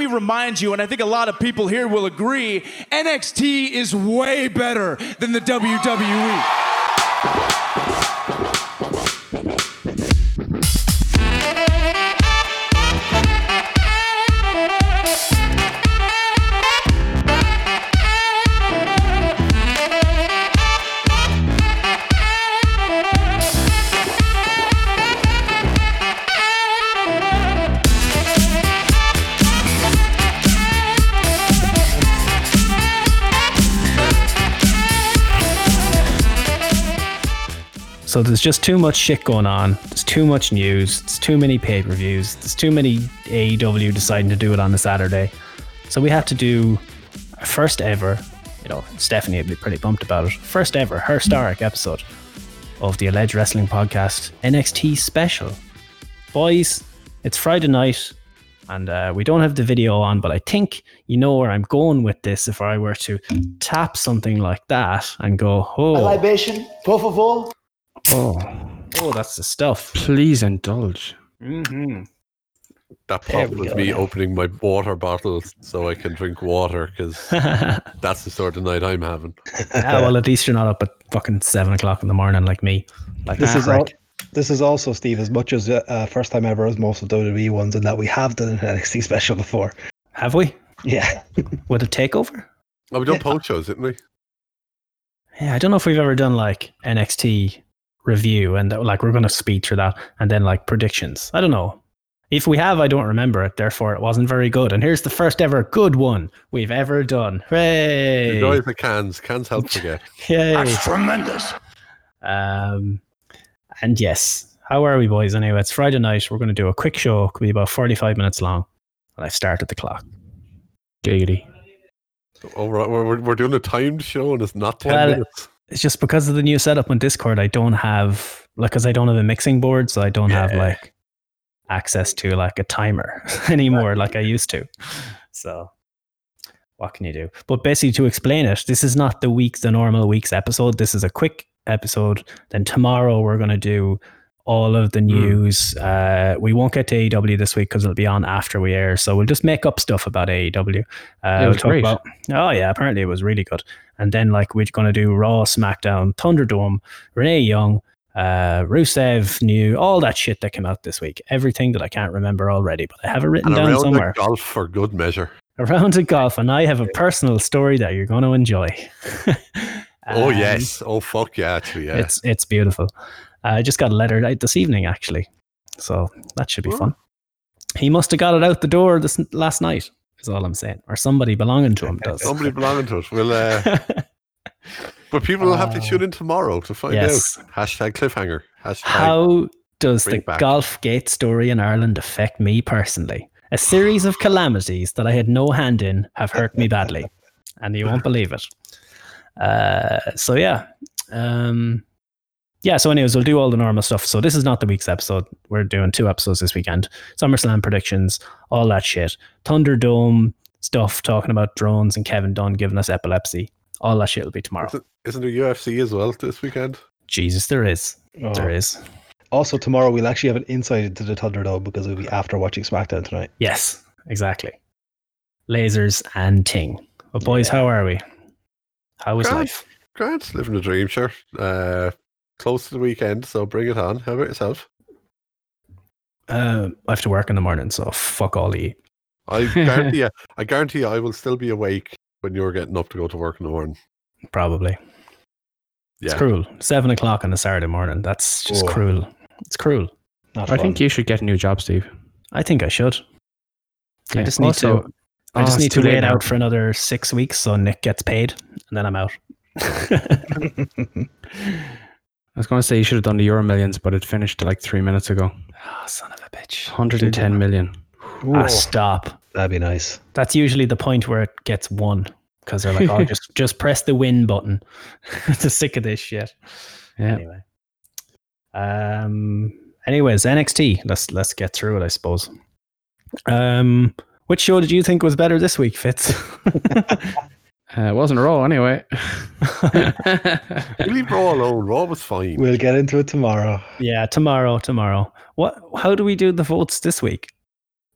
me remind you, and I think a lot of people here will agree, NXT is way better than the WWE. So there's just too much shit going on. There's too much news. There's too many pay per views. There's too many AEW deciding to do it on a Saturday. So we have to do our first ever, you know, Stephanie would be pretty pumped about it. First ever, historic episode of the Alleged Wrestling Podcast NXT special. Boys, it's Friday night and uh, we don't have the video on, but I think you know where I'm going with this if I were to tap something like that and go, oh. A libation, por favor. Oh, oh, that's the stuff. Please indulge. Mm-hmm. That There pop was me now. opening my water bottle so I can drink water because that's the sort of night I'm having. yeah, well, at least you're not up at fucking seven o'clock in the morning like me. Like This ah, is all, right. this is also Steve as much as uh, uh, first time ever as most of WWE ones, in that we have done an NXT special before. Have we? Yeah, With a takeover? Oh, we done Yeah. post shows, didn't we? Yeah, I don't know if we've ever done like NXT review and uh, like we're going to speed through that and then like predictions. I don't know. If we have, I don't remember it. Therefore, it wasn't very good. And here's the first ever good one we've ever done. Hooray! Enjoy the cans. Cans help forget. Yay! tremendous. Um, and yes, how are we, boys? Anyway, it's Friday night. We're going to do a quick show. It could be about 45 minutes long. And I've started the clock. Giggity. Oh, we're, we're, we're doing a timed show and it's not 10 Well, minutes. It's just because of the new setup on Discord, I don't have, like, because I don't have a mixing board, so I don't have, like, access to, like, a timer anymore, like I used to. So, what can you do? But basically, to explain it, this is not the week's, the normal week's episode. This is a quick episode. Then tomorrow, we're going to do all of the news. Uh, we won't get to AEW this week because it'll be on after we air. So we'll just make up stuff about AEW. Uh, It we'll was talk great. about. Oh yeah, apparently it was really good. And then like we're going to do Raw, SmackDown, Thunderdome, Renee Young, uh, Rusev, new, all that shit that came out this week. Everything that I can't remember already, but I have it written down somewhere. golf for good measure. A round of golf, and I have a personal story that you're going to enjoy. oh, Um, yes. Oh, fuck yeah, actually, yeah. it's it's beautiful. I just got a letter out this evening, actually, so that should be Oh. fun. He must have got it out the door this last night. Is all I'm saying, or somebody belonging to him does. Somebody belonging to it. We'll, uh, but people will have to Uh, tune in tomorrow to find yes. out. Hashtag cliffhanger. Hashtag. How does the back. golf gate story in Ireland affect me personally? A series of calamities that I had no hand in have hurt me badly, and you won't believe it. Uh, so yeah, um, yeah. So, anyways, we'll do all the normal stuff. So this is not the week's episode. We're doing two episodes this weekend. SummerSlam predictions, all that shit. Thunderdome stuff, talking about drones and Kevin Dunn giving us epilepsy. All that shit will be tomorrow. Isn't, isn't there UFC as well this weekend? Jesus, there is, Oh. there is. Also, tomorrow we'll actually have an insight into the Thunderdome because it'll be after watching SmackDown tonight. Yes, exactly. Lasers and ting. But boys, Yeah. how are we? How is Grand. life? Grant, living the dream, sure. Uh, close to the weekend, so bring it on. How about yourself? Uh, I have to work in the morning, so fuck all you. I guarantee you, I guarantee you, I will still be awake when you're getting up to go to work in the morning. Probably. It's cruel. Seven o'clock on a Saturday morning. That's just Oh. cruel. It's cruel. Not I fun. think you should get a new job, Steve. I think I should. I just need Also- to. I Oh, just it's need to too late wait out for another six weeks so Nick gets paid, and then I'm out. I was going to say you should have done the Euro Millions, but it finished like three minutes ago. oh, son of a bitch. 110 million. Ah, stop. That'd be nice. That's usually the point where it gets won because they're like, "Oh, just just press the win button." to sick of this shit. Yeah. Anyway, um. Anyways, NXT. Let's let's get through it. I suppose. Um. Which show did you think was better this week, Fitz? Uh, it wasn't Raw anyway. you leave Raw alone. Raw was fine. We'll get into it tomorrow. yeah, tomorrow. Tomorrow. What? How do we do the votes this week?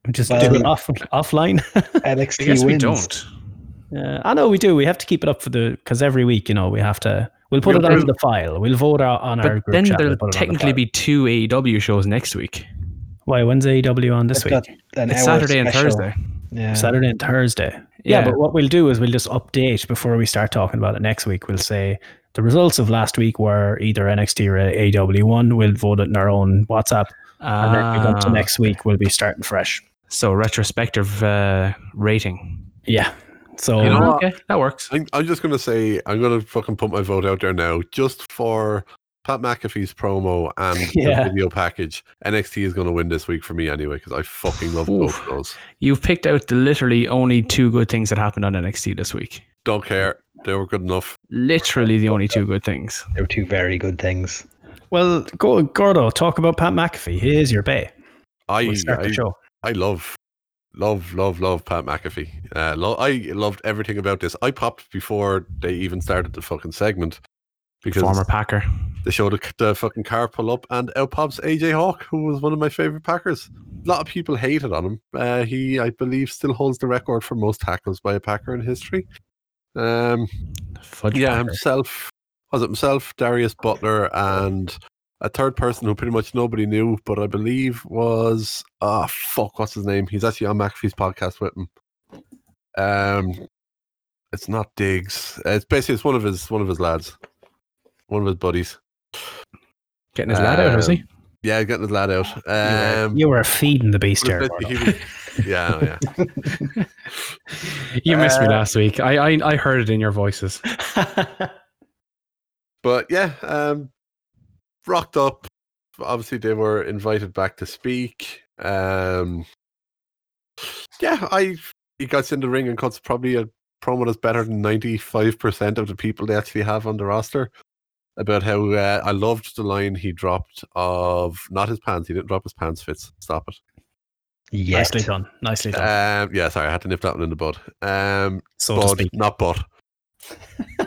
We just Well- do it off offline. NXT I guess we don't. Uh, I know we do. We have to keep it up for the because every week, you know, we have to. We'll put Yeah, it onto but- the file. We'll vote out on our But group then chat. there'll We'll put the technically be two AEW shows next week. Why? When's AEW on this It's week? an It's hour Saturday and. Thursday. Yeah. Saturday and Thursday. Yeah, Yeah. but what we'll do is we'll just update before we start talking about it next week. We'll say the results of last week were either NXT or AEW one. We'll vote it in our own WhatsApp, and then we go to Ah, next week. We'll be starting fresh. So retrospective uh, rating. Yeah. So You know okay, that works. I'm, I'm just gonna say I'm gonna fucking put my vote out there now, just for Pat McAfee's promo and Yeah. the video package. NXT is gonna win this week for me anyway because I fucking love both of those. You've picked out the literally only two good things that happened on NXT this week. Don't care, they were good enough. Literally the only two good things. They were two very good things. well, go Gordo. Talk about Pat McAfee. He is your bay. I We'll start I, the show. I love, love, love, love Pat McAfee. Uh, lo- I loved everything about this. I popped before they even started the fucking segment because Former Packer. they showed the, the fucking car pull up and out pops AJ Hawk, who was one of my favorite Packers. A lot of people hated on him. Uh, he, I believe, still holds the record for most tackles by a Packer in history. Um, Fudge yeah, Packer. himself was it himself, Darius Butler, and a third person who pretty much nobody knew, but I believe was ah fuck, what's his name? He's actually on McAfee's podcast with him. Um, it's not Diggs. It's basically it's one of his one of his lads, one of his buddies. Getting his lad out, was he? Um, Yeah, getting his lad out. You were- Um, you were feeding the beast but there. basically Gordo. he was- yeah, yeah. You missed me uh, last week. I, I I heard it in your voices. But yeah, um, rocked up. Obviously, they were invited back to speak. Um, yeah, I he gets in the ring and cuts probably a promo that's better than ninety five percent of the people they actually have on the roster. About how uh, I loved the line he dropped of not his pants. He didn't drop his pants. Fits. Stop it. Yes. Nicely done. Nicely done. Um, yeah, sorry, I had to nip that one in the bud. Um, so to bud, speak. not bud.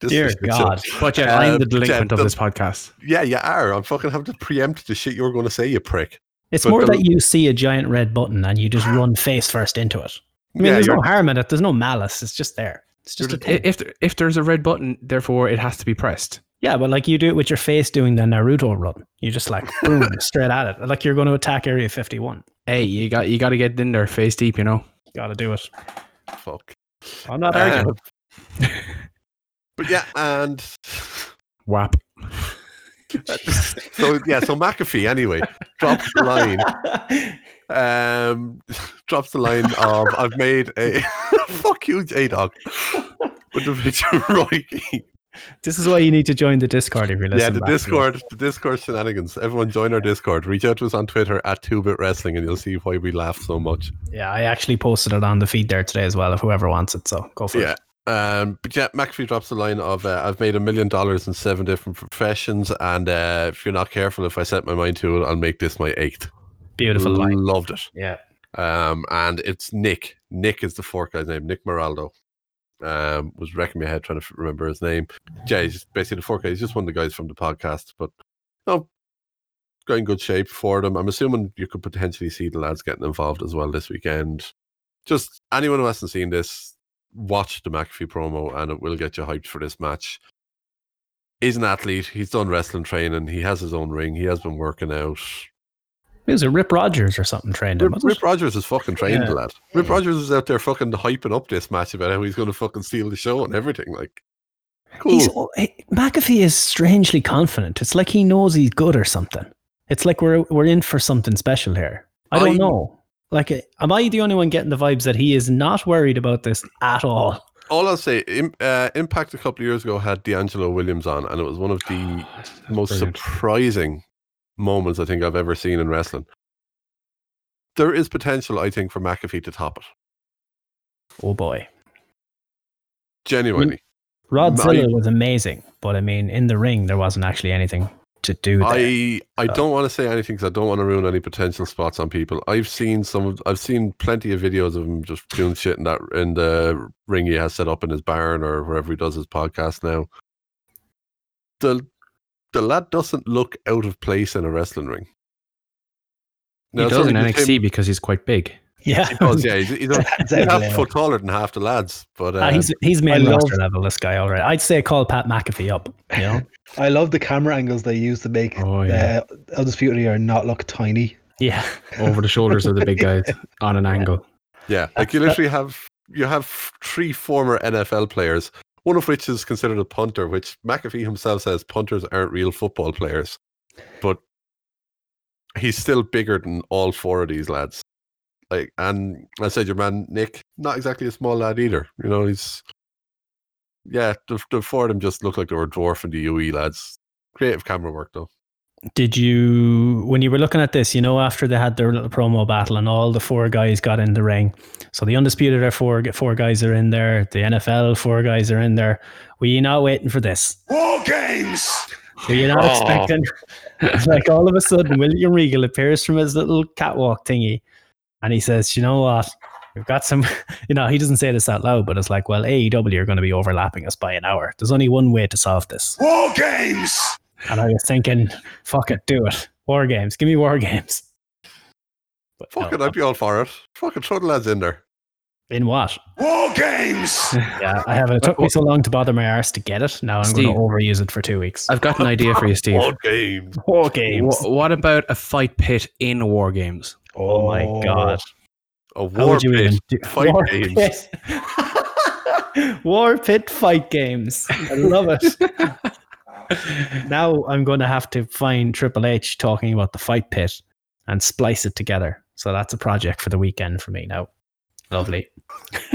Dear is- God. But yeah, I'm Um, the delinquent yeah, of this podcast. Yeah, you are. I'm fucking having to preempt the shit you were going to say, you prick. It's but more the- that you see a giant red button and you just run face first into it. I mean, Yeah, there's no harm in it. There's no malice. It's just there. It's just a You're thing. I- If there- if there's a red button, therefore it has to be pressed. Yeah, but like you do it with your face doing the Naruto run. You just like boom, straight at it. Like you're going to attack Area 51. Hey, you got you got to get in there face deep, you know. Got to do it. Fuck. I'm not Um, arguing. but yeah, and WAP. so yeah, so McAfee anyway drops the line. Um, drops the line of I've made a fuck you, J Dog. With the picture of Roy this is why you need to join the Discord if you're listening. Yeah, the. Discord, the Discord shenanigans. Everyone join our Discord. Reach out to us on Twitter at Two Bit Wrestling, and you'll see why we laugh so much. Yeah, I actually posted it on the feed there today as well. If whoever wants it, so go for Yeah. it. Um, but yeah, McAfee drops the line of uh, I've made a million dollars in seven different professions, and uh, if you're not careful, if I set my mind to it, I'll make this my eighth. Beautiful line. Loved it. Yeah. Um, and it's Nick. Nick is the fourth guy's name. Nick Moraldo. Um, was wrecking my head trying to remember his name. Yeah, he's basically the fourth guy. He's just one of the guys from the podcast, but no, got in good shape for them. I'm assuming you could potentially see the lads getting involved as well this weekend. Just anyone who hasn't seen this, watch the McAfee promo, and it will get you hyped for this match. He's an athlete. He's done wrestling training. He has his own ring. He has been working out. It was a Rip Rogers or something trained him. Rip, wasn't Rip it? Rogers is fucking trained, Yeah. the lad. Rip Rogers was out there fucking hyping up this match about how he's going to fucking steal the show and everything. Like, cool. He's, McAfee is strangely confident. It's like he knows he's good or something. It's like we're we're in for something special here. I don't I- know. Like, am I the only one getting the vibes that he is not worried about this at all? All I'll say, uh, Impact a couple of years ago had DeAngelo Williams on, and it was one of the most Brilliant. surprising moments I think I've ever seen in wrestling. There is potential, I think, for McAfee to top it. Oh boy, Genuinely. Rod Zilla was amazing, but I mean, in the ring there wasn't actually anything to do. There. I I So- don't want to say anything because I don't want to ruin any potential spots on people. I've seen some. Of, I've seen plenty of videos of him just doing shit in that in the ring he has set up in his barn or wherever he does his podcast now. The the lad doesn't look out of place in a wrestling ring. No, he does sorry, in just NXT him- because he's quite big. Yeah, He does, yeah. He's, he's, a, he's out half a foot taller than half the lads. But uh, Ah, he's he's I main love- roster level. This guy, all right. I'd say call Pat McAfee up. You know, I love the camera angles they use to make Oh, yeah. uh, Undisputed Era not look tiny. yeah. Over the shoulders of the big guys on an angle. yeah, like you literally have you have three former NFL players, one of which is considered a punter, which McAfee himself says punters aren't real football players, but he's still bigger than all four of these lads. Like, and I said, your man Nick, not exactly a small lad either. You know, he's yeah. The, the four of them just look like they were dwarfing the UE lads. Creative camera work though. Did you, when you were looking at this, you know, after they had their little promo battle and all the four guys got in the ring, so the undisputed are four four guys are in there, the NFL four guys are in there. Were you not waiting for this? War games. Were you not Oh. expecting? It's like all of a sudden, William Regal appears from his little catwalk thingy, and he says, "You know what? We've got some." You know, he doesn't say this out loud, but it's like, "Well, AEW are going to be overlapping us by an hour. There's only one way to solve this." War games. And I was thinking, "Fuck it, do it. War games. Give me war games." But Fuck no, it, I'd be all for it. Fucking throw the lads in there. in what? War games. Yeah, I have. It took me so long to bother my arse to get it. Now I'm going to overuse it for two weeks. I've got an idea for you, Steve. All games. War games. Wha- what about a fight pit in War Games? Oh my oh. god. A war you pit. even do fight War games. Pit. War Pit fight games. I love it. now I'm going to have to find Triple H talking about the fight pit and splice it together. So that's a project for the weekend for me now. Lovely.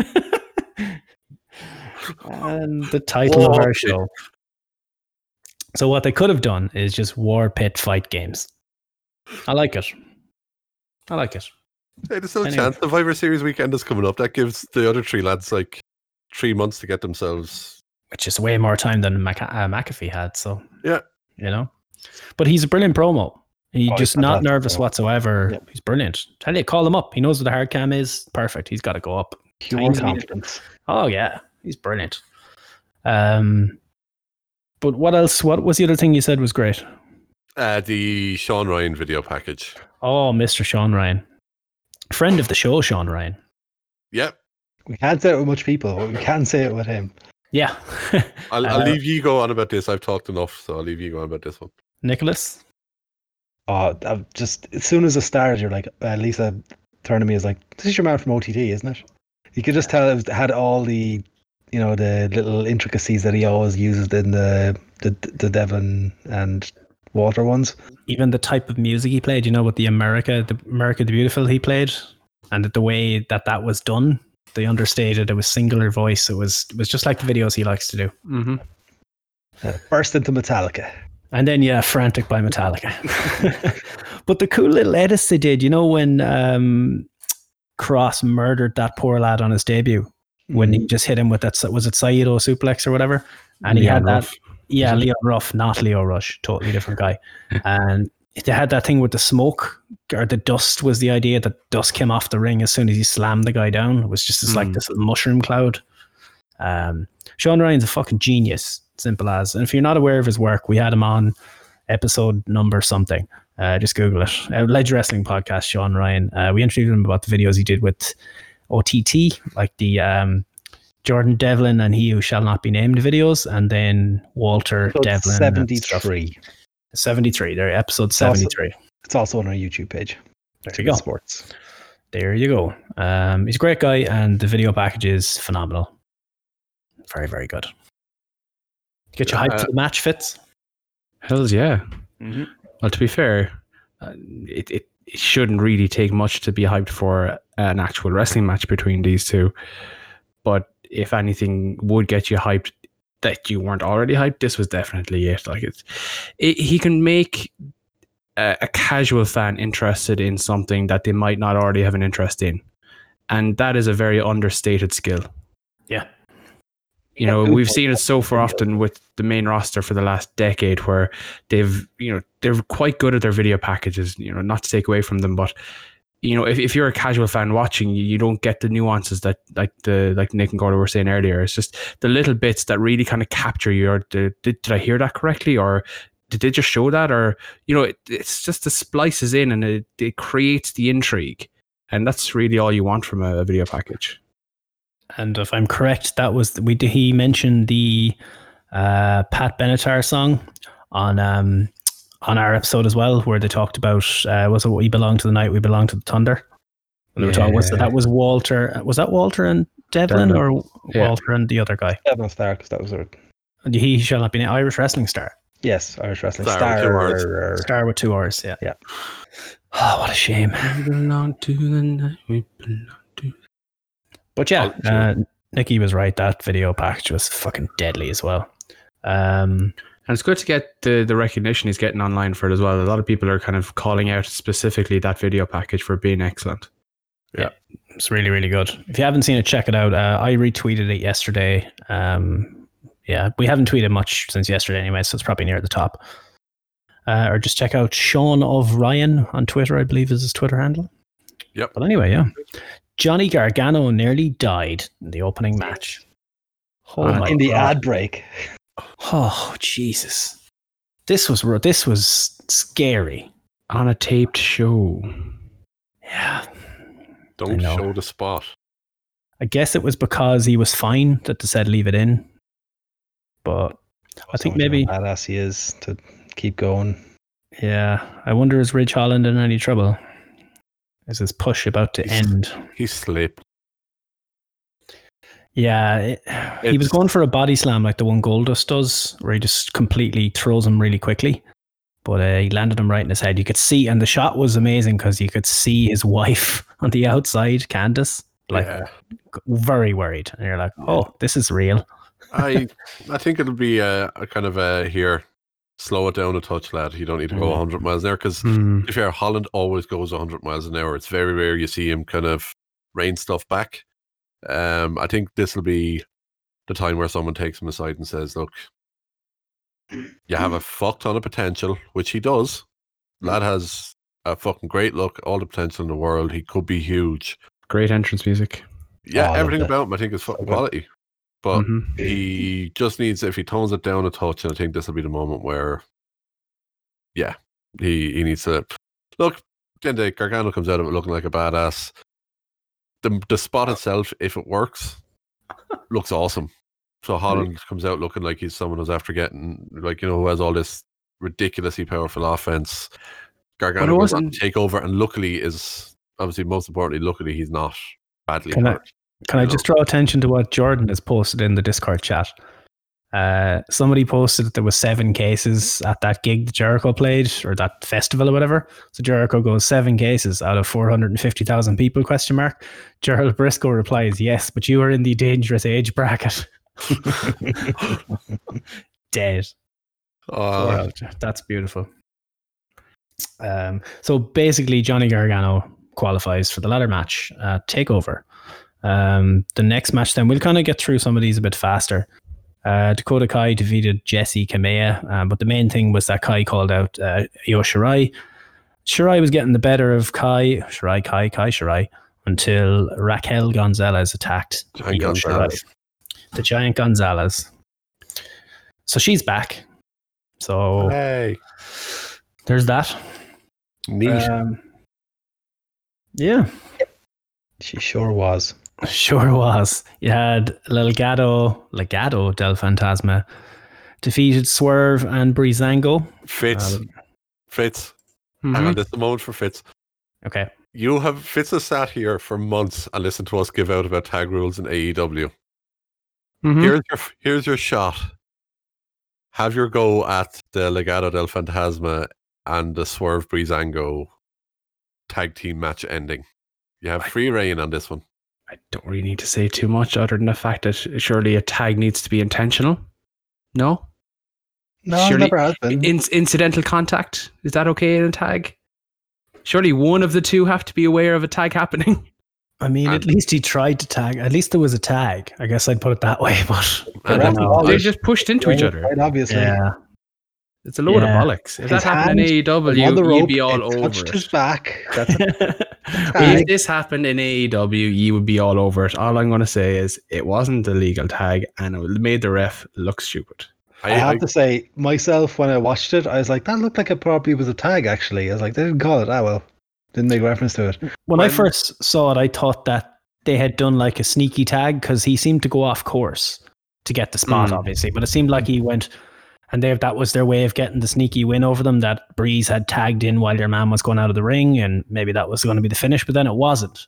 and the title of our Pit. show. So what they could have done is just War Pit fight games. I like it. I like it. Hey, there's no Anyway. chance. The Survivor Series weekend is coming up. That gives the other three lads like three months to get themselves. Which is way more time than Mac- uh, McAfee had. So Yeah. you know, but he's a brilliant promo. He's Oh, he's just not nervous promo. whatsoever. Yep. He's brilliant. Tell you, call him up. He knows what the hard cam is. Perfect. He's got to go up. Pure Tiny. confidence. Oh yeah, he's brilliant. Um, but what else? What was the other thing you said was great? Uh, the Sean Ryan video package. Oh, Mr. Sean Ryan, friend of the show, Sean Ryan. Yep. We can't say it with much people, but we can say it with him. Yeah, I'll, I'll Uh, leave you go on about this. I've talked enough, so I'll leave you go on about this one. Nicholas. Oh, I've just as soon as it started, you're like, uh, Lisa turned to me is like, "This is your man from OTT, isn't it?" You could just tell it had all the, you know, the little intricacies that he always uses in the the the Devlin and Walter ones. even the type of music he played, you know, with the America, the America the Beautiful he played, and the way that that was done, they understated. It was singular voice. It was it was just like the videos he likes to do. Mm-hmm. Uh, burst into Metallica. And then yeah, frantic by Metallica. but the cool little edits they did, you know, when um, Kross murdered that poor lad on his debut, when he just hit him with that was it Saito suplex or whatever, and he had that yeah, Leon Ruff, not Lio Rush, totally different guy. and they had that thing with the smoke or the dust was the idea that dust came off the ring as soon as he slammed the guy down. It was just this, like Hmm. this mushroom cloud. Um, Sean Ryan's a fucking genius, simple as. And if you're not aware of his work, we had him on episode number something. Uh, just Google it. Uh, Ledge Wrestling Podcast, Sean Ryan. Uh, we interviewed him about the videos he did with OTT, like the um, Jordan Devlin and He Who Shall Not Be Named videos, and then Walter Devlin. and stuff. 73. 73. There, episode It's also- 73. It's also on our YouTube page. There you go. Sports. There you go. Um, he's a great guy, and the video package is phenomenal. Very, very good. Get your hype Uh, for the match, Fitz. Hells yeah. Mm-hmm. Well, to be fair, uh, it, it, it shouldn't really take much to be hyped for an actual wrestling match between these two. But if anything would get you hyped that you weren't already hyped, this was definitely it. Like it's, it, he can make a, a casual fan interested in something that they might not already have an interest in, and that is a very understated skill. Yeah. You know, we've seen it so far often with the main roster for the last decade where they've, you know, they're quite good at their video packages, you know, not to take away from them, but you know, if, if you're a casual fan watching, you, you don't get the nuances that like the like Nick and Gordo were saying earlier. It's just the little bits that really kind of capture you. Or did, did, I hear that correctly? Or did they just show that, or you know, it, it's just the splices in and it, it creates the intrigue, and that's really all you want from a, a video package. And if I'm correct, that was we. He mentioned the uh, Pat Benatar song on um, on our episode as well, where they talked about uh, was it "We Belong to the Night, We Belong to the Thunder." And they were talking, was that, that was Walter? Was that Walter and Devlin, Devlin. or Yeah. Walter and the other guy? Devon Star, because that was her. He shall not be an Irish wrestling star. Yes, Irish wrestling Star with two words. star. Star with two R's. Yeah. Yeah. Oh, what a shame. We belong to the night. We belong to. But yeah, Oh, sure. uh, Nikki was right. That video package was fucking deadly as well. Um, And it's good to get the, the recognition he's getting online for it as well. A lot of people are kind of calling out specifically that video package for being excellent. Yeah. It's really, really good. If you haven't seen it, check it out. Uh, I retweeted it yesterday. Um, yeah, we haven't tweeted much since yesterday anyway, so it's probably near the top. Uh, or just check out Sean of Ryan on Twitter, I believe is his Twitter handle. Yep. But anyway, yeah. Johnny Gargano nearly died in the opening match. Oh Uh, my in the God. ad break. Oh Jesus! This was this was scary. On a taped show. Yeah, Don't know. show the spot. I guess it was because he was fine that they said leave it in. But I think So much maybe how badass he is to keep going. yeah. I wonder is Ridge Holland in any trouble? Is his push about to He's- end? He slipped. Yeah, it, he was going for a body slam like the one Goldust does, where he just completely throws him really quickly. But uh, he landed him right in his head. You could see, and the shot was amazing because you could see his wife on the outside, Candice, like yeah. very worried. And you're like, oh, this is real. I I think it'll be a, a kind of a here. Slow it down a touch, lad. You don't need to go Mm. 100 miles an hour because to be fair, Holland always goes 100 miles an hour. It's very rare you see him kind of rein stuff back. Um, I think this will be the time where someone takes him aside and says, "Look, you have a fuck ton of potential, which he does. Lad has a fucking great look, all the potential in the world. He could be huge. Great entrance music. Yeah, Oh, everything about him, I think, is fucking good. quality. But Mhm. he just needs if he tones it down a touch, and I think this will be the moment where, yeah, he he needs to look. Then the Gargano comes out of it looking like a badass. The the spot itself, if it works, looks awesome. So Holland comes out looking like he's someone who's after getting like you know who has all this ridiculously powerful offense. Gargano goes on to wasn't- take over, and luckily is obviously most importantly, luckily he's not badly Can I- hurt. Can I know. just draw attention to what Jordan has posted in the Discord chat? Uh, somebody posted that there was seven cases at that gig that Jericho played or that festival or whatever. So Jericho goes seven cases out of four hundred and fifty thousand people? Question mark. Gerald Briscoe replies, "Yes, but you are in the dangerous age bracket." Dead. Oh, Well, that's beautiful. Um, so basically, Johnny Gargano qualifies for the ladder match uh, takeover. Um, the next match, then we'll kind of get through some of these a bit faster. Uh, Dakota Kai defeated Jessi Kamea, um, but the main thing was that Kai called out uh, Io Shirai. Shirai was getting the better of Kai, Shirai, Kai, Kai, Shirai, until Raquel Gonzalez attacked Giant Io Shirai. The giant Gonzalez. So she's back. So Hey, there's that. neat. Um, yeah, She sure was. Sure was. You had Legado, Legado del Fantasma defeated Swerve and Breezango. Fitz, um, Fitz. Mhm. Hang on, this is the moment for Fitz. Okay. You have Fitz has sat here for months and listened to us give out about tag rules in AEW. Mhm. Here's your here's your shot. Have your go at the Legado del Fantasma and the Swerve Breezango tag team match ending. You have free reign on this one. I don't really need to say too much other than the fact that surely a tag needs to be intentional. No? No, Surely- never has been. In- incidental contact? Is that okay in a tag? Surely one of the two have to be aware of a tag happening. I mean, uh, at least he tried to tag. At least there was a tag. I guess I'd put it that way. But And ref then- always- They just pushed into each other. Quite obviously. yeah, It's a load Yeah. of bollocks. If His that happened in AEW, on the you'd rope, be all it over touched it. his back. That's if this happened in AEW, you would be all over it. All I'm going to say is it wasn't a legal tag and it made the ref look stupid. I, have to say, myself, when I watched it, I was like, that looked like it probably was a tag, actually. I was like, they didn't call it that well. Didn't make reference to it. When I first saw it, I thought that they had done like a sneaky tag because he seemed to go off course to get the spot, Mm. obviously. But it seemed like he went, and they, that was their way of getting the sneaky win over them. That Breeze had tagged in while your man was going out of the ring, and maybe that was going to be the finish, but then it wasn't.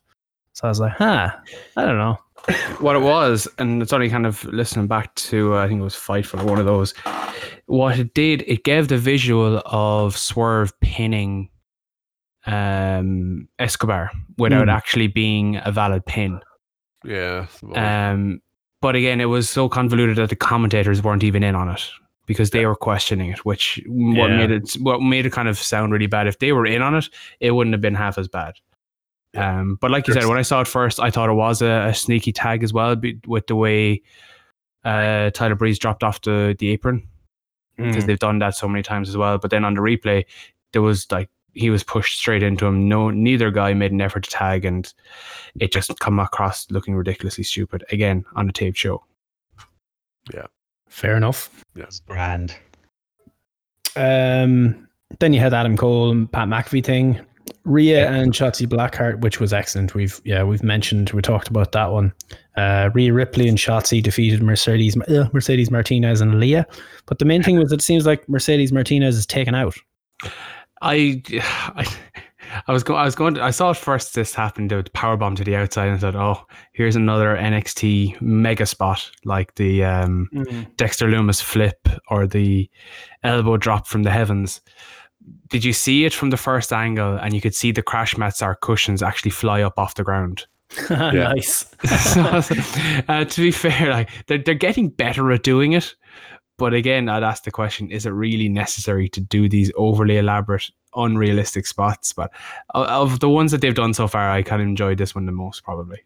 So I was like, huh, I don't know. what it was, and it's only kind of listening back to uh, I think it was Fightful or one of those. What it did, it gave the visual of Swerve pinning um, Escobar without Mm. actually being a valid pin. yeah. well, Um, but again, it was so convoluted that the commentators weren't even in on it because they were questioning it, which what Yeah. made it what made it kind of sound really bad. If they were in on it, it wouldn't have been half as bad. Um, but like you said, when I saw it first, I thought it was a, a sneaky tag as well, with the way uh, Tyler Breeze dropped off the the apron because they've done that so many times as well. But then on the replay, there was like he was pushed straight into him. No, neither guy made an effort to tag, and it just come across looking ridiculously stupid again on a tape show. Fair enough. It's grand. Um, then you had Adam Cole and Pat McAfee thing, Rhea and Shotzi Blackheart, which was excellent. We've yeah we've mentioned we talked about that one. Uh, Rhea Ripley and Shotzi defeated Mercedes uh, Mercedes Martinez and Leah, but the main thing was it seems like Mercedes Martinez is taken out. I, I, I was going. I was going. To, I saw it first. This happened. The power bomb to the outside, and I thought, "Oh, here's another NXT mega spot like the um, Dexter Lumis flip or the elbow drop from the heavens." Did you see it from the first angle, and you could see the crash mats or cushions actually fly up off the ground? nice. uh, to be fair, like they're they're getting better at doing it, but again, I'd ask the question: Is it really necessary to do these overly elaborate, unrealistic spots? But of, the ones that they've done so far, I kind of enjoyed this one the most, probably.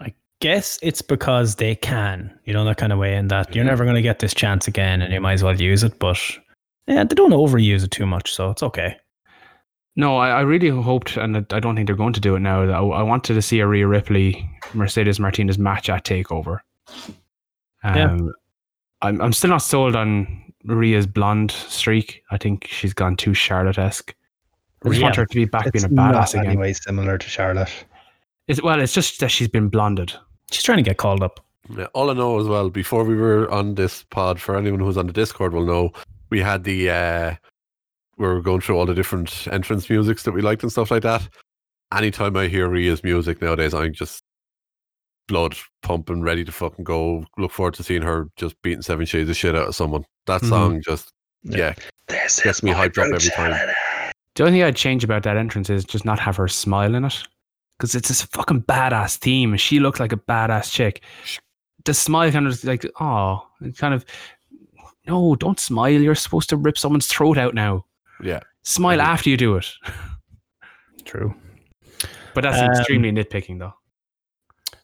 I guess it's because they can, you know, that kind of way, and that you're never going to get this chance again, and you might as well use it. But yeah, they don't overuse it too much, so it's okay. No, I, I really hoped, and I don't think they're going to do it now. I, I wanted to see a Rhea Ripley Mercedes Martinez match at Takeover. Um, Yeah. I'm I'm still not sold on Rhea's blonde streak. I think she's gone too Charlotte esque. I just want her to be back It's being a badass not again. anyway similar to Charlotte. It's, well, it's just that she's been blonded. She's trying to get called up. Yeah, all I know as well, before we were on this pod, for anyone who's on the Discord will know, we had the uh we were going through all the different entrance musics that we liked and stuff like that. Anytime I hear Rhea's music nowadays, I'm just blood pumping, ready to fucking go. Look forward to seeing her just beating seven shades of shit out of someone. That Mhm. song just Yeah. yeah, Gets me hyped up every time. The only thing I'd change about that entrance is just not have her smile in it. Because it's this fucking badass theme and she looks like a badass chick. The smile kind of like, oh, it kind of, no, don't smile. You're supposed to rip someone's throat out now. yeah. Smile Mhm. after you do it. True. But that's Um, extremely nitpicking, though.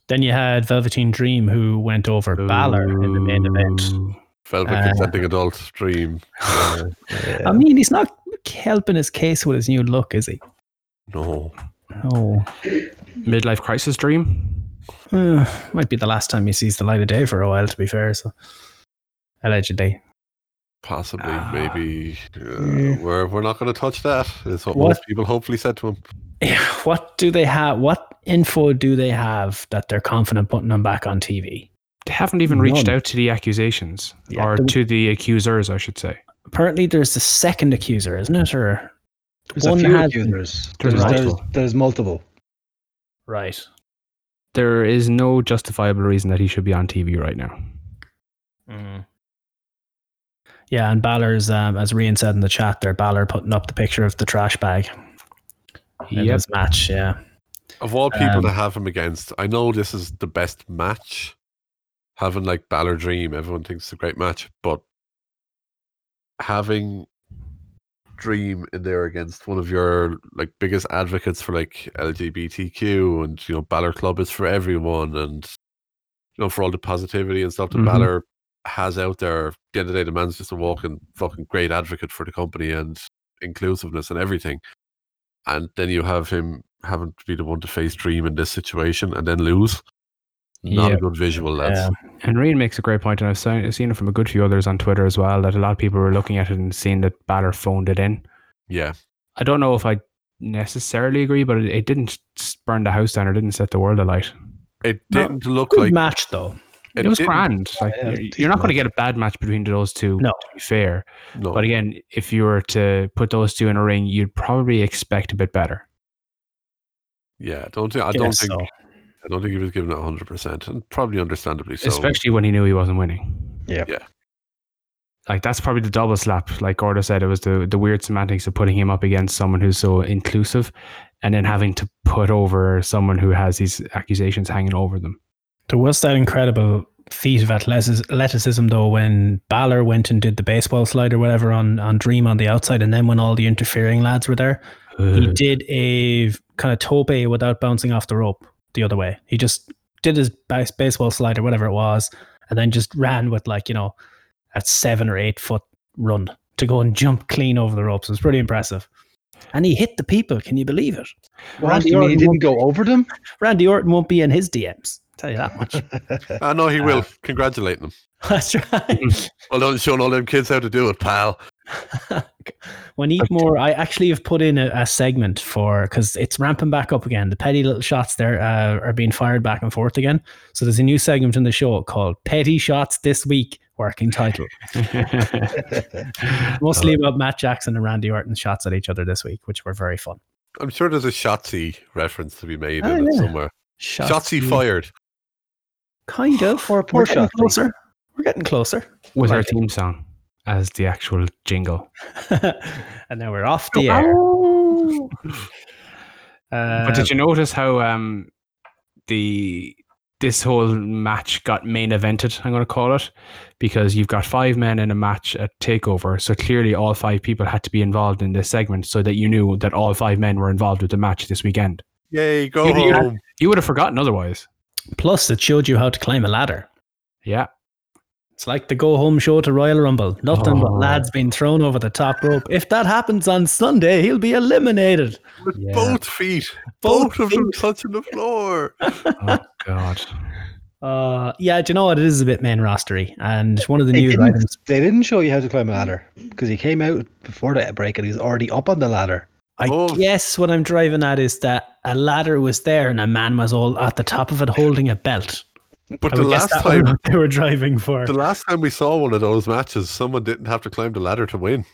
Then you had Velveteen Dream, who went over Balor in the main event. Ooh. Velvet Uh, consenting adult dream. Uh, I mean, he's not helping his case with his new look, is he? no. Oh, Midlife crisis dream. uh, might be the last time he sees the light of day for a while. To be fair, so allegedly. Possibly, Ah. maybe. Uh, Yeah. we're, we're not going to touch that. Is what, What? most people hopefully said to him. What do they have? What info do they have that they're confident putting him back on TV? They haven't even reached out to the accusations, Yeah, or the- to the accusers, I should say. Apparently, there's the second accuser, isn't it? Or There's One a few has- accusers. There's There's, there's, multiple. there's multiple. right? There is no justifiable reason that he should be on TV right now. Mm. Yeah, and Balor's, um, as Rian said in the chat, there, Balor putting up the picture of the trash bag in Yep. his match. Yeah, Of all people Um, to have him against, I know this is the best match. Having like Balor Dream, everyone thinks it's a great match, but having Dream in there against one of your like biggest advocates for like LGBTQ and you know Balor Club is for everyone and you know for all the positivity and stuff that Mhm. Balor has out there. At the end of the day, the man's just a walking fucking great advocate for the company and inclusiveness and everything. And then you have him having to be the one to face Dream in this situation and then lose. Not Yeah. a good visual, lads. Yeah. And Reen makes a great point, and I've seen, I've seen it from a good few others on Twitter as well. That a lot of people were looking at it and seeing that Balor phoned it in. Yeah. I don't know if I necessarily agree, but it, it didn't burn the house down or didn't set the world alight. It didn't look Good like match though. It, was didn't- grand. Like Yeah, you're, you're not going to get a bad match between those two. No. to be fair. No. But again, if you were to put those two in a ring, you'd probably expect a bit better. yeah, I don't think I don't think so. I don't think he was giving it hundred percent, and probably understandably so. Especially when he knew he wasn't winning. Yeah. Yeah. Like that's probably the double slap. Like Gordo said, it was the the weird semantics of putting him up against someone who's so inclusive, and then having to put over someone who has these accusations hanging over them. There was that incredible feat of athleticism though when Balor went and did the baseball slide or whatever on, on Dream on the outside and then when all the interfering lads were there, he did a kind of tope without bouncing off the rope the other way. He just did his base- baseball slide or whatever it was and then just ran with like, you know, a seven or eight foot run to go and jump clean over the ropes. It was pretty impressive. And he hit the people. Can you believe it? What, you mean he didn't go over them? Randy Orton won't be in his DMs. Tell you that much. I know he will. Congratulate them. That's right. Well done showing all them kids how to do it, pal. we need more. I actually have put in a, a segment for because it's ramping back up again. The petty little shots there uh, are being fired back and forth again. So there's a new segment in the show called "Petty Shots This Week." Working title, mostly about Matt Jackson and Randy Orton shots at each other this week, which were very fun. I'm sure there's a Shotzi reference to be made Oh, in it yeah. somewhere. Shotzi fired. Kind of. Or We're poor getting closer. We're getting closer. With our Like- theme song as the actual jingle. and now we're off the air. Uh, But did you notice how um the this whole match got main evented? I'm going to call it because you've got five men in a match at Takeover, so clearly all five people had to be involved in this segment, so that you knew that all five men were involved with the match this weekend. Yay, go You- you- home. You would have forgotten otherwise. Plus, it showed you how to climb a ladder. Yeah, It's like the go home show to Royal Rumble. Nothing but Oh. lads being thrown over the top rope. If that happens on Sunday, he'll be eliminated. With Yeah. both feet. Both Both, of them touching the floor. oh god. Uh, yeah, do you know what? It is a bit main rostery. And one of the They news items. they didn't show you how to climb a ladder because he came out before the break and he was already up on the ladder. I Oh. guess what I'm driving at is that a ladder was there and a man was all at the top of it holding a belt. But I the last time they were driving for. the last time we saw one of those matches, someone didn't have to climb the ladder to win.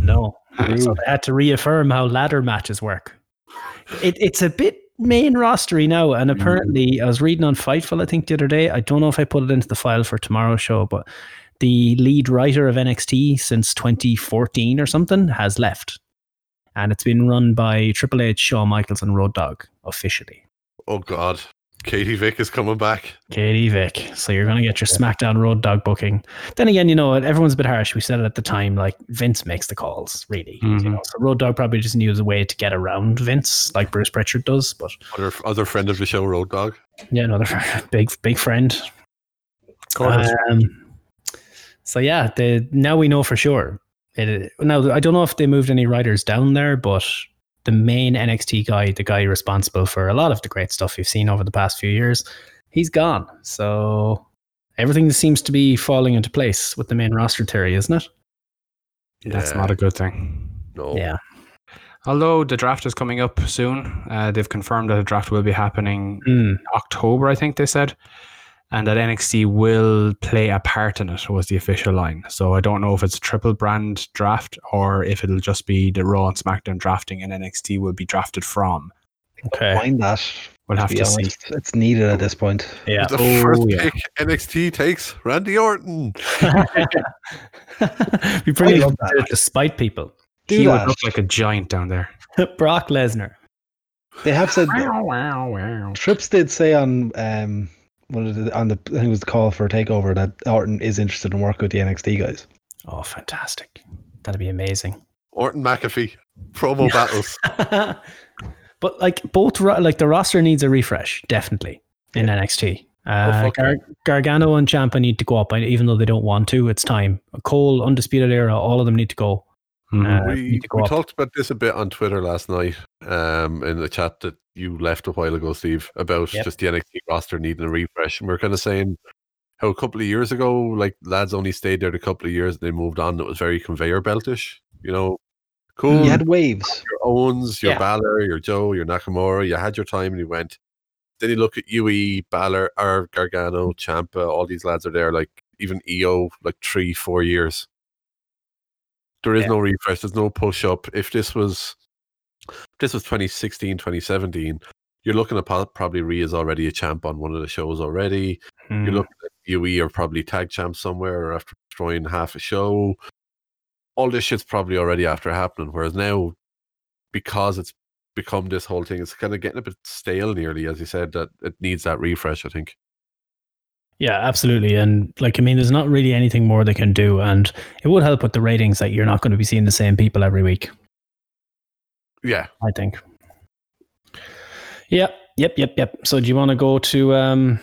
No. So they had to reaffirm how ladder matches work. It, it's a bit main rostery now. And mm. apparently, I was reading on Fightful, I think, the other day. I don't know if I put it into the file for tomorrow's show, but the lead writer of NXT since 2014 or something has left. And it's been run by Triple H, Shawn Michaels, and Road Dogg officially. Oh God. Katie Vick is coming back. Katie Vick. So you're going to get your SmackDown Road Dogg booking. Then again, you know, everyone's a bit harsh. We said it at the time, like Vince makes the calls, really. You Mhm. know, so Road Dogg probably just knew a way to get around Vince, like Bruce Pritchard does. But Other other friend of the show, Road Dogg. yeah, another big, big friend. Um, so yeah, the now we know for sure. It, now I don't know if they moved any writers down there, but the main NXT guy, the guy responsible for a lot of the great stuff we've seen over the past few years, he's gone. So everything seems to be falling into place with the main roster theory, isn't it? That's not a good thing. No. Yeah. Although the draft is coming up soon, uh, they've confirmed that the draft will be happening Mm. October, I think they said, and that NXT will play a part in it. Was the official line. So I don't know if it's a triple brand draft or if it'll just be the Raw and SmackDown drafting, and NXT will be drafted from. Okay. Mind that. We'll have be to see. It's needed at this point. Yeah. The Oh, first yeah. pick NXT takes Randy Orton. Be pretty I love that. to spite people. Do he that. would look like a giant down there. Brock Lesnar. They have said Wow, wow, wow. Trips did say on um what is it, on the I think it was the call for a takeover that Orton is interested in working with the NXT guys. Oh, fantastic. That'd be amazing. Orton McAfee. Promo battles. but like both, ro- like the roster needs a refresh, definitely in NXT. Uh, fuck Gar- Gargano and Ciampa need to go up, and even though they don't want to. It's time. Cole, Undisputed Era, all of them need to go. Mhm. Uh, we need to go we up. talked about this a bit on Twitter last night, um, in the chat that you left a while ago, Steve, about Yep. just the NXT roster needing a refresh. And we are kind of saying how a couple of years ago, like lads only stayed there a couple of years, and they moved on. It was very conveyor beltish, you know. Cool, You had waves. your Owens, your Yeah. Balor, your Joe, your Nakamura. You had your time and you went. Then you look at UE, Balor, or Gargano, Ciampa. All these lads are there, like even Io, like three, four years. There is Yeah. no refresh. There's no push up. If this was, if this was 2016, 2017, you're looking at probably Rhea's already a champ on one of the shows already. Hmm. You're looking at UE are probably tag champs somewhere or after destroying half a show. All this shit's probably already after happening. Whereas now, because it's become this whole thing, it's kind of getting a bit stale nearly, as you said, that it needs that refresh, I think. Yeah, absolutely. And like, I mean, there's not really anything more they can do. And it would help with the ratings that you're not going to be seeing the same people every week, Yeah. I think. Yep, yep, yep, yep. So do you want to go to um,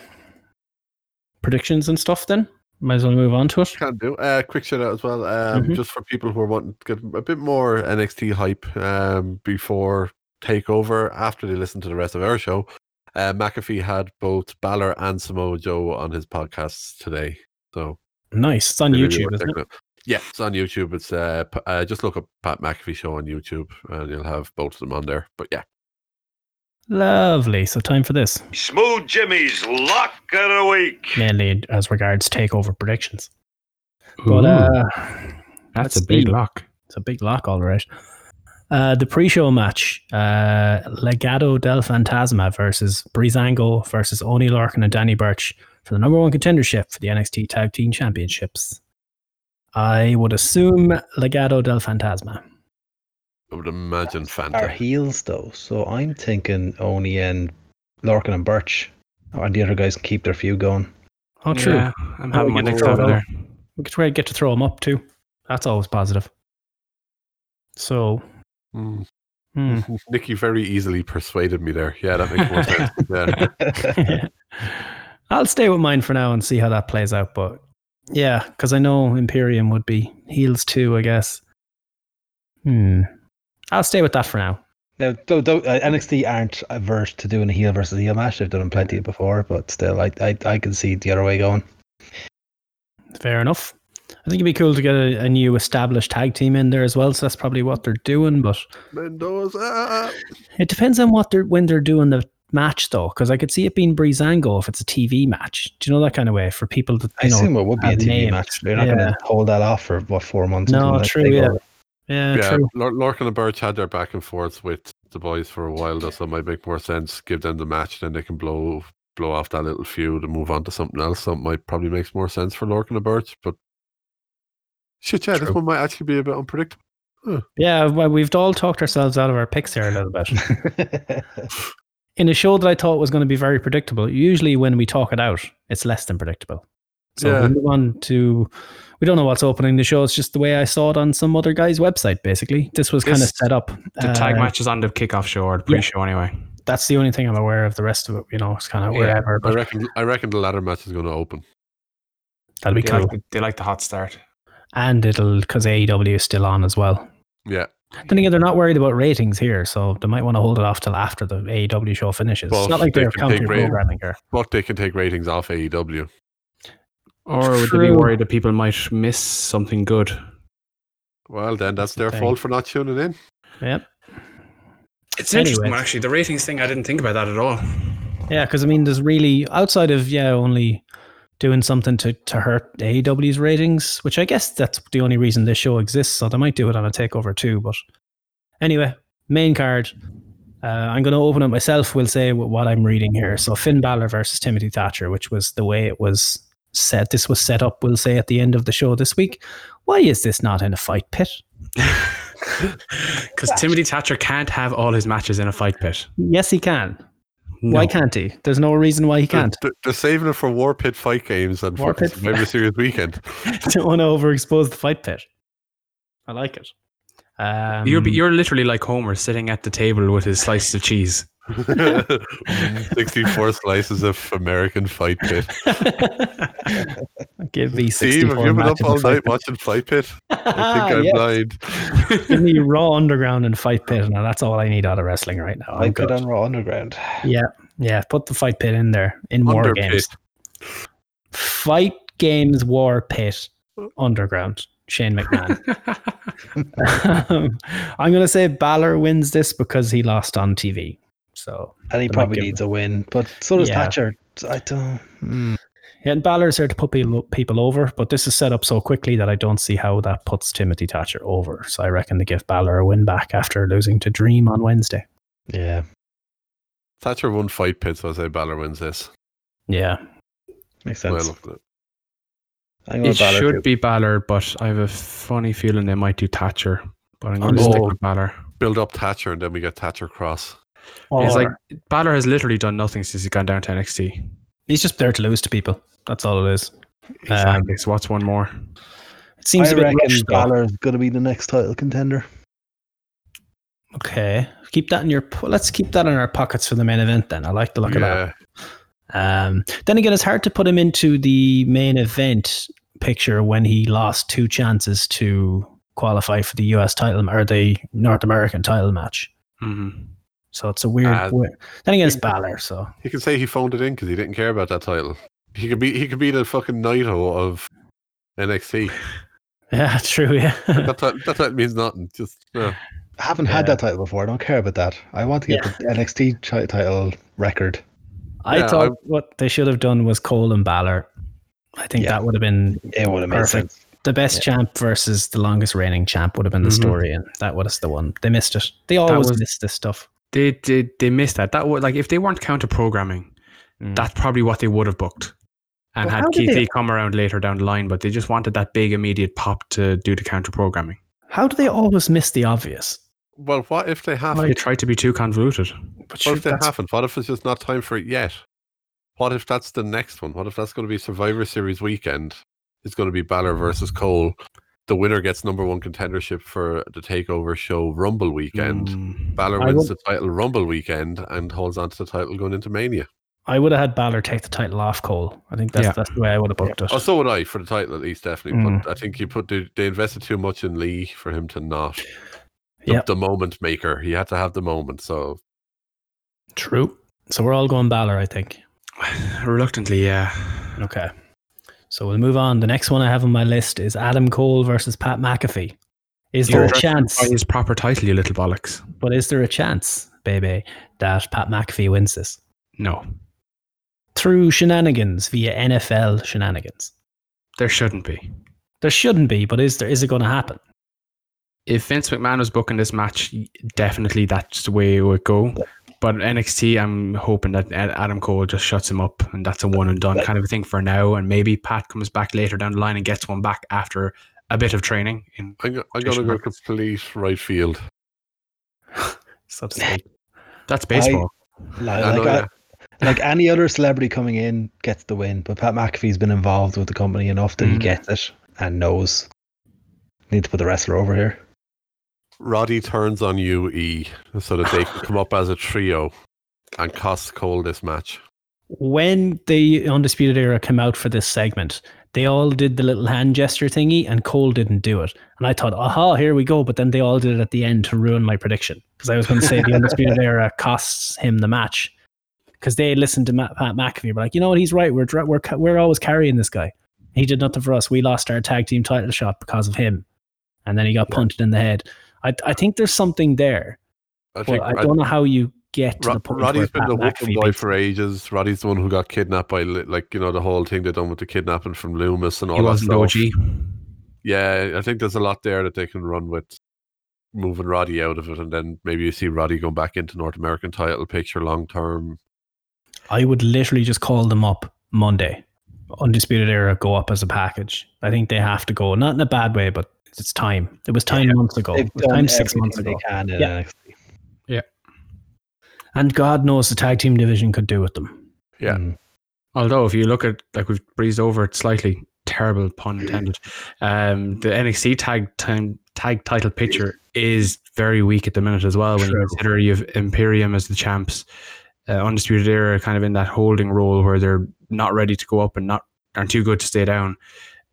predictions and stuff then? Might as well move on to it. Can do. Uh, quick shout out as well. Um, Mhm. Just for people who are wanting to get a bit more NXT hype um, before Takeover, after they listen to the rest of our show, uh, McAfee had both Balor and Samoa Joe on his podcasts today. So Nice. It's on really YouTube, isn't checking it? Yeah, it's on YouTube. It's uh, p- uh, just look up Pat McAfee show on YouTube, and you'll have both of them on there. But yeah, Lovely. So time for this, Smooth Jimmy's Lock of the Week. mainly as regards takeover predictions. Ooh, But uh, that's let's a big see. lock. It's a big lock, all right. Uh, the pre-show match, uh, Legado del Fantasma versus Breezango versus Oney Lorcan and Danny Birch for the number one contendership for the NXT Tag Team Championships. I would assume Legado del Fantasma. I would imagine Our Fanta. heels though, so I'm thinking Oney and Lorcan and Birch, and the other guys can keep their feud going. Oh, true. Yeah, I'm having we my next throw over it there. We could try to get to throw them up too. That's always positive. So, Mm. hmm. Nikki very easily persuaded me there. Yeah, that makes more sense. Yeah. I'll stay with mine for now and see how that plays out. But yeah, because I know Imperium would be heels too, I guess. Hmm. I'll stay with that for now. Now, though, though, uh, NXT aren't averse to doing a heel versus heel match. They've done plenty before, but still, I, I, I can see the other way going. Fair enough. I think it'd be cool to get a, a new established tag team in there as well. So that's probably what they're doing. But Mendoza. it depends on what they're when they're doing the match though, because I could see it being Breezango if it's a TV match. Do you know that kind of way for people to I you know? assume it would be a have TV names. match. They're not going to hold that off for what four months. No, until the true, yeah. Yeah, yeah, true. Lor- Lorcan and Birch had their back and forth with the boys for a while, though, so it might make more sense. Give them the match, then they can blow blow off that little feud and move on to something else. Something might probably makes more sense for Lorcan and Birch, but shit, yeah, this one might actually be a bit unpredictable. Yeah, well, we've all talked ourselves out of our picks here a little bit. in a show that I thought was going to be very predictable, usually when we talk it out, it's less than predictable. So Yeah. we move on to we don't know what's opening the show. It's just the way I saw it on some other guy's website. Basically, this was kind of set up. The tag Uh, match is on the kickoff show or the pre-show anyway. That's the only thing I'm aware of. The rest of it, you know, it's kind of Yeah, wherever. I reckon. I reckon the ladder match is going to open. that'll be They, cool, like the, they like the hot start. And it'll because AEW is still on as well. Yeah, Then again, they're not worried about ratings here, so they might want to hold it off till after the AEW show finishes. Well, it's not like they they're can take counter programming here. but they can take ratings off AEW. Or would they be worried that people might miss something good? Well, then that's the their thing. fault for not tuning in. Yep. It's an interesting one, actually. The ratings thing, I didn't think about that at all. Yeah, because I mean, there's really outside of yeah, only doing something to to hurt AEW's ratings, which I guess that's the only reason this show exists. So they might do it on a takeover too. But anyway, main card. Uh, I'm going to open it myself. We'll say wh- what I'm reading here. So Finn Balor versus Timothy Thatcher, which was the way it was set. This was set up. We'll say at the end of the show this week. Why is this not in a fight pit? Because Timothy Thatcher can't have all his matches in a fight pit. Yes, he can. No. Why can't he? There's no reason why he can't. They're, they're saving it for War Pit fight games and War for Pit- Survivor Series weekend. Don't want to overexpose the fight pit. I like it. Um, You're you're literally like Homer sitting at the table with his slices of cheese. 64 slices of American Fight Pit. Give me Steve, 64 have you been up all of Fight night watching Fight Pit? I think I'm Yes. blind. Give me Raw Underground and Fight Pit. Now that's all I need out of wrestling right now. I'm good. on Raw Underground. Yeah, yeah. Put the Fight Pit in there in War Games. Pit. Fight Games War Pit Underground. Shane McMahon. Um, I'm going to say Balor wins this because he lost on TV. So And he probably give- needs a win, but so does Yeah. Thatcher. I don't. hmm. Yeah, and Balor's there to put people, people over, but this is set up so quickly that I don't see how that puts Timothy Thatcher over. So I reckon they give Balor a win back after losing to Dream on Wednesday. Yeah, Thatcher won Fight Pit, so I say Balor wins this. Yeah. makes Well, sense. look it. I'm It Balor should too. be Balor, but I have a funny feeling they might do Thatcher. But I'm going to Oh. stick with Balor. Build up Thatcher, and then we get Thatcher Kross. It's like Balor has literally done nothing since he's gone down to NXT. he's just there to lose to people. That's all it is. Exactly. so what's one more? It seems I a bit reckon rushed, though. Balor's going to be the next title contender. Okay, keep that in your. Let's keep that in our pockets for the main event. Then I like the look of that. Um, then again, it's hard to put him into the main event picture when he lost two chances to qualify for the US title or the North American title match. hmm So it's a weird. Uh, weird- then again, it's Balor. So he can say he phoned it in because he didn't care about that title. He could be he could be the fucking Naito of NXT. yeah, true. Yeah, that, ti- that title means nothing. Just no. I haven't had Yeah. that title before. I don't care about that. I want to get the NXT chi- title record. I Yeah, thought I- what they should have done was Cole and Balor. I think Yeah. that would have been It would have made Perfect. sense. the best champ versus the longest reigning champ would have been the Mhm. story, and that was the one. They missed it. They always was- miss this stuff. They did. They missed that. That would like if they weren't counter programming, Mm. that's probably what they would have booked, and Well, had how Keith they- Lee come around later down the line. But they just wanted that big immediate pop to do the counter programming. How do they always miss the obvious? Well, what if they haven't? They try to be too convoluted. But What if they that's- haven't? What if it's just not time for it yet? What if that's the next one? What if that's going to be Survivor Series weekend? It's going to be Balor versus Cole. The winner gets number one contendership for the Takeover Show Rumble weekend. Mm. Balor wins would- the title Rumble weekend and holds on to the title going into Mania. I would have had Balor take the title off Cole. I think that's Yeah. that's the way I would have booked it. Oh, so would I for the title at least, definitely. Mm. But I think you put the, they invested too much in Lee for him to not. The, Yep. the moment maker. He had to have the moment. So True. So we're all going Balor, I think. Reluctantly, yeah. Okay. So we'll move on. The next one I have on my list is Adam Cole versus Pat McAfee. Is there You're a chance? by his proper title, you little bollocks. But is there a chance, baby, that Pat McAfee wins this No, through shenanigans via NFL shenanigans? there shouldn't be. There shouldn't be, but is there? Is it going to happen? If Vince McMahon was booking this match, definitely that's the way it would go. But NXT, I'm hoping that Adam Cole just shuts him up, and that's a one and done kind of a thing for now. And maybe Pat comes back later down the line and gets one back after a bit of training. In I'm, go- I'm going to go complete right field. So that's baseball. Like, I know, like, yeah. like any other celebrity coming in gets the win, but Pat McAfee's been involved with the company enough that he Mhm. gets it and knows. Need to put the wrestler over here. Roddy turns on you, E, so that they can come up as a trio and cost Cole this match. when the Undisputed Era came out for this segment, they all did the little hand gesture thingy, and Cole didn't do it. And I thought, aha, here we go. But then they all did it at the end to ruin my prediction because I was going to say the Undisputed Era costs him the match because they listened to Matt, Pat McAfee. Were like, you know what? He's right. We're we're we're always carrying this guy. He did nothing for us. We lost our tag team title shot because of him, and then he got punted in the head. I I think there's something there. I But think I Rod- don't know how you get to Rod- the point Roddy's where been Pat the whooping McAfee boy for ages. Roddy's the one who got kidnapped by, like, you know, the whole thing they done with the kidnapping from Lumis and all he that wasn't stuff. OG. Yeah, I think there's a lot there that they can run with moving Roddy out of it, and then maybe you see Roddy going back into North American title picture long term. I would literally just call them up Monday. Undisputed Era go up as a package. I think they have to go, not in a bad way, but it's time. It was time months ago. It was time six months ago. can in Yeah. NXT. And God knows the tag team division could do with them. Yeah. Mm. Although, if you look at like we've breezed over it slightly, terrible pun intended. Um, the NXT tag time tag title picture is very weak at the minute as well. When True. you consider you have Imperium as the champs, uh, Undisputed Era kind of in that holding role where they're not ready to go up and not aren't too good to stay down.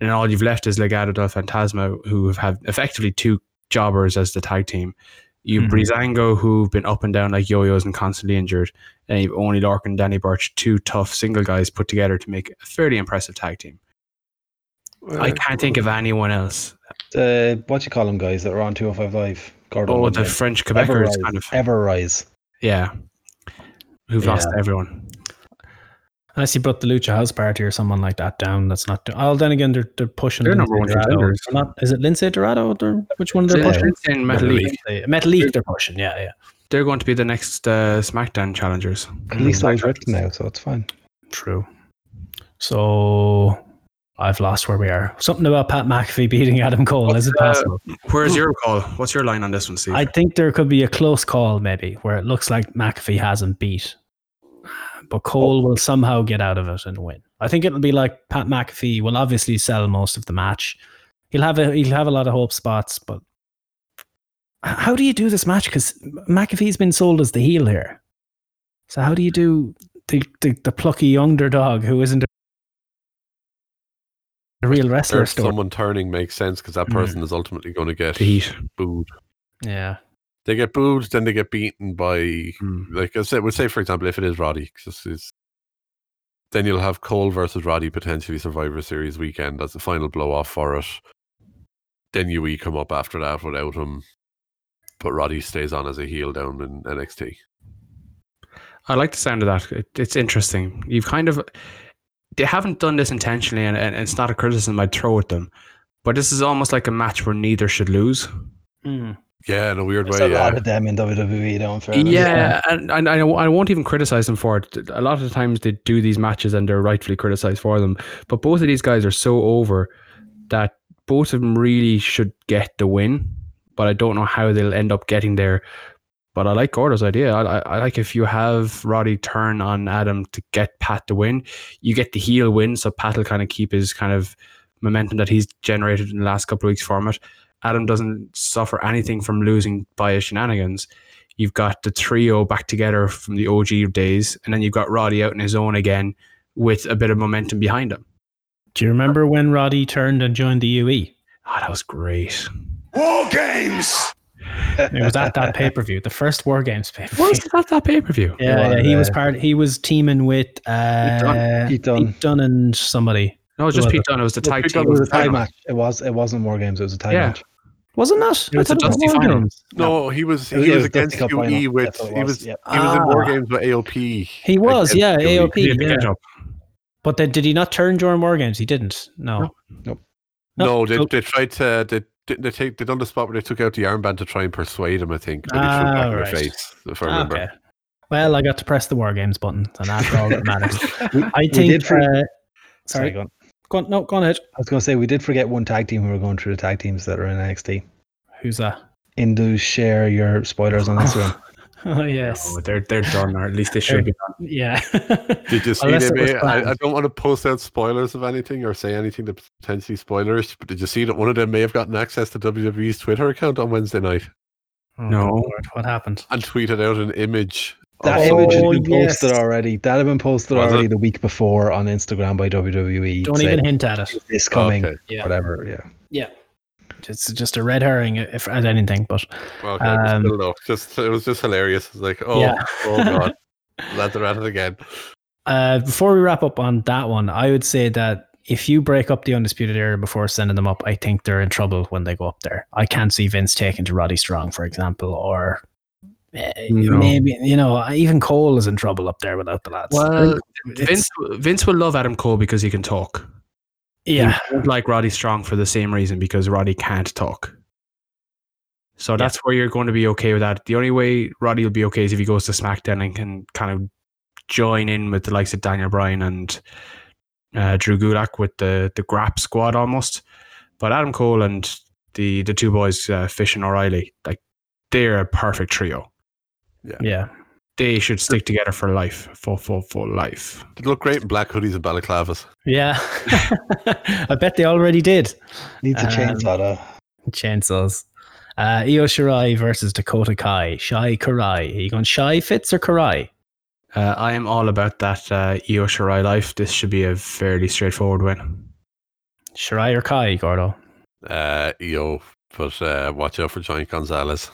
And all you've left is Legado del Fantasma, who have had effectively two jobbers as the tag team. You've Mhm. Breezango, who've been up and down like yo-yos and constantly injured. And you've only Lorcan and Danny Birch, two tough single guys put together to make a fairly impressive tag team. I can't think of anyone else. Uh, what you call them guys that are on 205 Live? Gordon Oh, the. French Quebecers Everrise. kind of. Everrise. Yeah. Who've lost everyone. Unless you brought the Lucha House Party or someone like that down, that's not. Do- oh, then again, they're, they're pushing. They're Lince number one Dorado. contenders. Not, is it Lince Dorado? They're, which one they're Lince- pushing? In Metal League. Lince- Metal League, they're pushing. Yeah, yeah. They're going to be the next uh, SmackDown challengers. At least I was written now, so it's fine. True. So I've lost where we are. Something about Pat McAfee beating Adam Cole. Is it uh, possible? Where's your call? What's your line on this one, Steve? I think there could be a close call, maybe, where it looks like McAfee hasn't beat, but Cole will somehow get out of it and win. I think it'll be like Pat McAfee will obviously sell most of the match. He'll have a he'll have a lot of hope spots, but how do you do this match? Because McAfee's been sold as the heel here. So how do you do the the, the plucky underdog who isn't a real wrestler Or story? someone turning makes sense because that Mm. person is ultimately going to get the Heat. booed. Yeah. They get booed, then they get beaten by Hmm. like I said, we'll say for example, if it is Roddy, 'cause this is then you'll have Cole versus Roddy potentially Survivor Series weekend as the final blow off for it. Then UE come up after that without him, but Roddy stays on as a heel down in NXT. I like the sound of that. It, it's interesting. You've kind of they haven't done this intentionally, and, and it's not a criticism I'd throw at them. But this is almost like a match where neither should lose. Mm. Yeah, in a weird There's way. a lot Yeah, of them in WWE, don't fairness. Yeah, and, and I, I won't even criticize them for it. A lot of the times they do these matches and they're rightfully criticized for them. But both of these guys are so over that both of them really should get the win. But I don't know how they'll end up getting there. But I like Gordo's idea. I, I, I like if you have Roddy turn on Adam to get Pat to win, you get the heel win. So Pat will kind of keep his kind of momentum that he's generated in the last couple of weeks from it. Adam doesn't suffer anything from losing by his shenanigans. You've got the trio back together from the OG days, and then you've got Roddy out on his own again with a bit of momentum behind him. Do you remember when Roddy turned and joined the UE? Oh, that was great. War games! It was at that pay per view, the first War Games pay per view. Was that that pay per view? Yeah, Well, yeah, he was uh, part. He was teaming with uh, Dunne. Pete Dunne. Pete Dunne and somebody. No, it was just Pete it? Dunne. It was the tag team. It was a Tag tag match. match. It was. It wasn't War games. It was a tag Yeah. match. Was it not? It was I the thought Dusty War final. Games. no, he was he was was against UE with That's what it he was, was yep. he was in War Ah. Games with AOP. He was, yeah, UE. AOP. He did the yeah. catch up. But then, did he not turn during War Games? He didn't. No. Nope. No, they, so- they tried to they they they, take, they done the spot where they took out the armband to try and persuade him. I think, but he threw Ah, back in their right. face. If I Ah, remember. okay. Well, I got to press the War Games button, and that's all that matters. We, I we think. did for- uh, Sorry, sorry, go on. no, go on ahead. I was going to say we did forget one tag team. We were going through the tag teams that are in NXT. Who's that? Indu, share your spoilers on Instagram. Oh yes, Oh, they're they're done, or at least they should be done. yeah. Did you see Unless they it was made, I. I don't want to post out spoilers of anything or say anything that's potentially spoilers, but did you see that one of them may have gotten access to WWE's Twitter account on Wednesday night Oh, No. Lord, what happened? and tweeted out an image? That of image has someone- been yes. posted already. That had been posted Was already it? the week before on Instagram by WWE. Don't even hint at it. This coming, Okay. Yeah. whatever. Yeah. Yeah, it's just a red herring if as anything. But Okay, but Um, still though, just it was just hilarious. It's like, oh, Yeah. oh god, lads are at it again. uh, before we wrap up on that one, I would say that if you break up the undisputed era before sending them up, I think they're in trouble when they go up there. I can't see Vince taking to Roddy Strong, for example, or No. maybe you know even Cole is in trouble up there without the lads. Well, Vince Vince will love Adam Cole because he can talk. yeah, He won't like Roddy Strong for the same reason because Roddy can't talk. So that's where you're going to be okay with that. The only way Roddy will be okay is if he goes to SmackDown and can kind of join in with the likes of Daniel Bryan and uh, Drew Gulak with the the Grap squad almost. But Adam Cole and the the two boys, uh, Fish and O'Reilly, like they're a perfect trio. Yeah. They should stick together for life, for for for life. They look great in black hoodies and balaclavas. Yeah, I bet they already did. Needs a Um, chainsaw though. Chainsaws. Uh, Io Shirai versus Dakota Kai. Shai Karai. Are you going Shai Fitz or Karai? Uh, I am all about that uh, Io Shirai life. This should be a fairly straightforward win. Shirai or Kai, Gordo? Uh, yo, but uh, watch out for Johnny Gonzalez.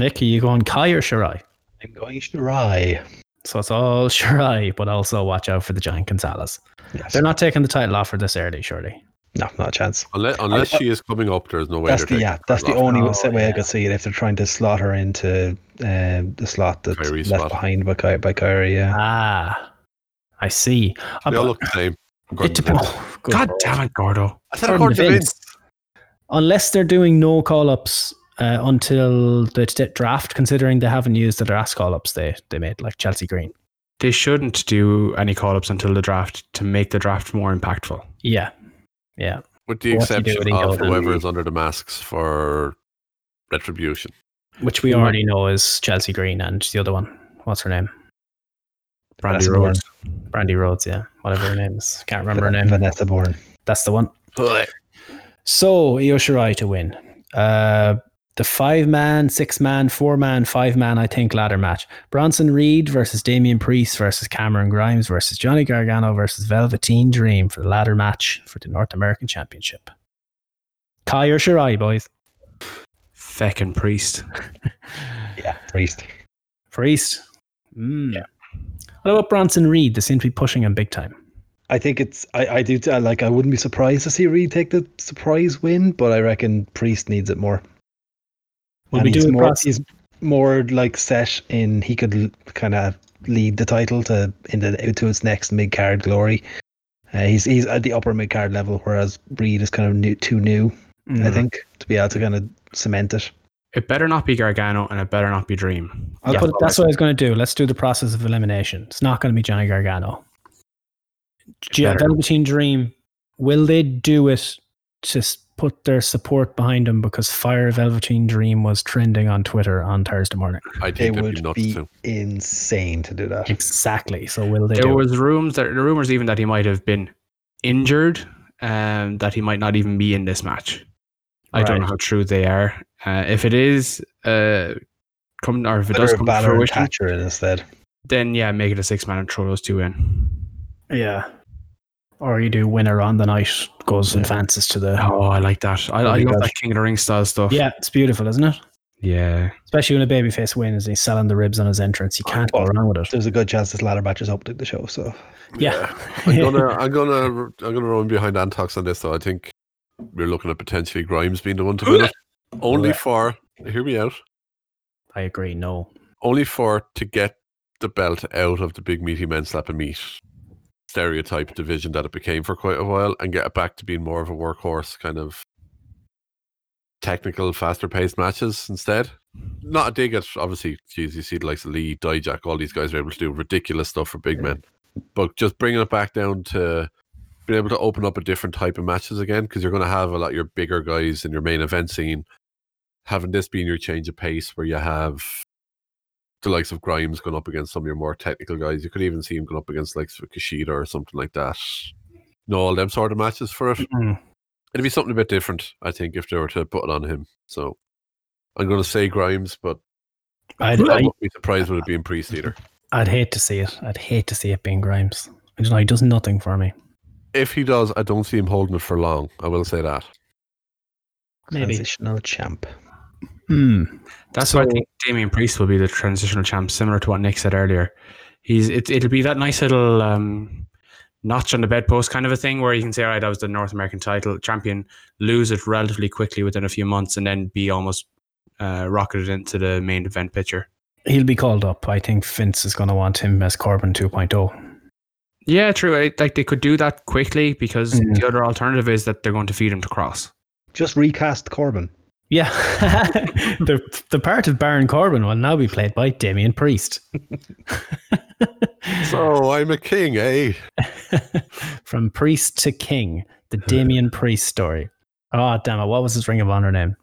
Nick, are you going Kai or Shirai? I'm going Shirai. So it's all Shirai, but also watch out for the Giant Gonzalez. Yes. They're not taking the title off her this early, surely. No, not a chance. Unless, unless she is coming up, there's no way. That's the yeah. That's the only Oh, way I yeah. could see it if they're trying to slot her into uh, the slot that's Kairi's left slot. behind by Ky- by Kairi. Yeah. Ah, I see. They Uh, all look the same. it depends. Oh, good God lord. damn it, Gordo. I said According according to to Vince. Vince. Unless they're doing no call ups uh, until the t- draft, considering they haven't used the last call ups they, they made, like Chelsea Green. They shouldn't do any call ups until the draft to make the draft more impactful. Yeah. Yeah. With the What do do exception of whoever is under the masks for retribution. Which we already know is Chelsea Green and the other one. What's her name? Brandy Vanessa Rhodes. Brandy Rhodes, yeah. Whatever her name is. Can't remember her name. Vanessa Borne. That's the one. So Io Shirai to win. Uh, the five man, six man, four man, five man, I think, ladder match. Bronson Reed versus Damian Priest versus Cameron Grimes versus Johnny Gargano versus Velveteen Dream for the ladder match for the North American Championship. Kai or Shirai, boys? Feckin' priest. Yeah, Priest. Priest. Mm. What about Bronson Reed? They seem to be pushing him big time. I think it's. I, I do. I like. I wouldn't be surprised to see Reed take the surprise win, but I reckon Priest needs it more. Will And we do he's a more? process? He's more like set in. He could kind of lead the title to into to its next mid card glory. Uh, he's he's at the upper mid card level, whereas Reed is kind of new, too new. I Mm. think to be able to kind of cement it. It better not be Gargano and it better not be Dream. I'll Yeah. put, that's what I was going to do. Let's do the process of elimination. It's not going to be Johnny Gargano. G- better. Velveteen Dream, will they do it to s- put their support behind him because Fire Velveteen Dream was trending on Twitter on Thursday morning? I think that'd be be too. insane to do that. Exactly. So will they There do it? was rooms that the rumors even that he might have been injured and that he might not even be in this match. I don't know how true they are. Uh, if it is uh come or if it does Better come to Balor fruition, instead. then yeah, make it a six man and throw those two in. Yeah. Or you do winner on the night goes Yeah. advances to the. Oh, I like that. I, I love good. that King of the Ring style stuff. Yeah, it's beautiful, isn't it? Yeah. Especially when a babyface wins and he's selling the ribs on his entrance. You can't go wrong with it. There's a good chance this ladder match is opening the show. So Yeah. I'm gonna, I'm gonna, I'm gonna run behind Antox on this though. I think we're looking at potentially Grimes being the one to win it. Only for, hear me out. I agree. No. Only for to get the belt out of the big meaty men slapping meat stereotype division that it became for quite a while, and get it back to being more of a workhorse kind of technical, faster paced matches instead. Not a dig at obviously, geez, you see the likes of Lee, Dijak, all these guys are able to do ridiculous stuff for big men. But just bringing it back down to being able to open up a different type of matches again, because you're going to have a lot of your bigger guys in your main event scene. Having this being your change of pace, where you have the likes of Grimes going up against some of your more technical guys. You could even see him going up against like Kushida or something like that. No, all them sort of matches for it. Mm. It'd be something a bit different, I think, if they were to put it on him. So I'm going to say Grimes, but I'd, I I, wouldn't be surprised with it being Priest either. I'd hate to see it. I'd hate to see it being Grimes. I don't know. He does nothing for me. If he does, I don't see him holding it for long. I will say that. Maybe. transitional champ. Hmm. That's why I think Damian Priest will be the transitional champ, similar to what Nick said earlier. He's it, it'll be that nice little um, notch on the bedpost kind of a thing where you can say, all right, that was the North American title champion, lose it relatively quickly within a few months, and then be almost uh, rocketed into the main event picture. He'll be called up. I think Vince is going to want him as Corbin oh. 2.0. Yeah, true. I, like they could do that quickly because Mhm. the other alternative is that they're going to feed him to Kross. Just recast Corbin. Yeah. the, the part of Baron Corbin will now be played by Damian Priest. So I'm a king, eh? From priest to king, the Damian Priest story. Oh, damn it. What was his Ring of Honor name?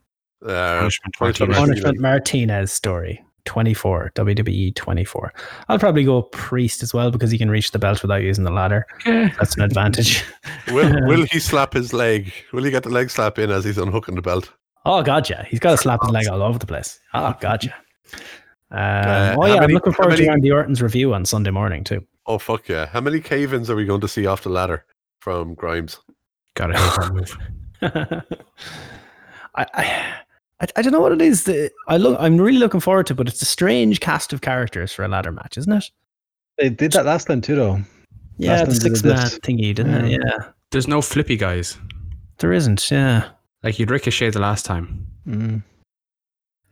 Uh, Punishment Punishment Martinez. Punishment Martinez story. 24, WWE 24. I'll probably go priest as well because he can reach the belt without using the ladder. That's an advantage. will, will he slap his leg? Will he get the leg slap in as he's unhooking the belt? Oh, gotcha. He's got to slap his leg all over the place. Oh, gotcha. Um, Uh, oh, how yeah. I'm looking forward many- to Randy Orton's review on Sunday morning, too. Oh fuck yeah! How many cave-ins are we going to see off the ladder from Grimes? Gotta hate that move. I, I, I, I don't know what it is. That I look, I'm really looking forward to, but it's a strange cast of characters for a ladder match, isn't it? They did that last time too, though. Yeah, Last the time they did six man this. thingy, didn't it? Yeah, There's no flippy guys. there isn't. Yeah, Like you'd ricochet the last time. Mm.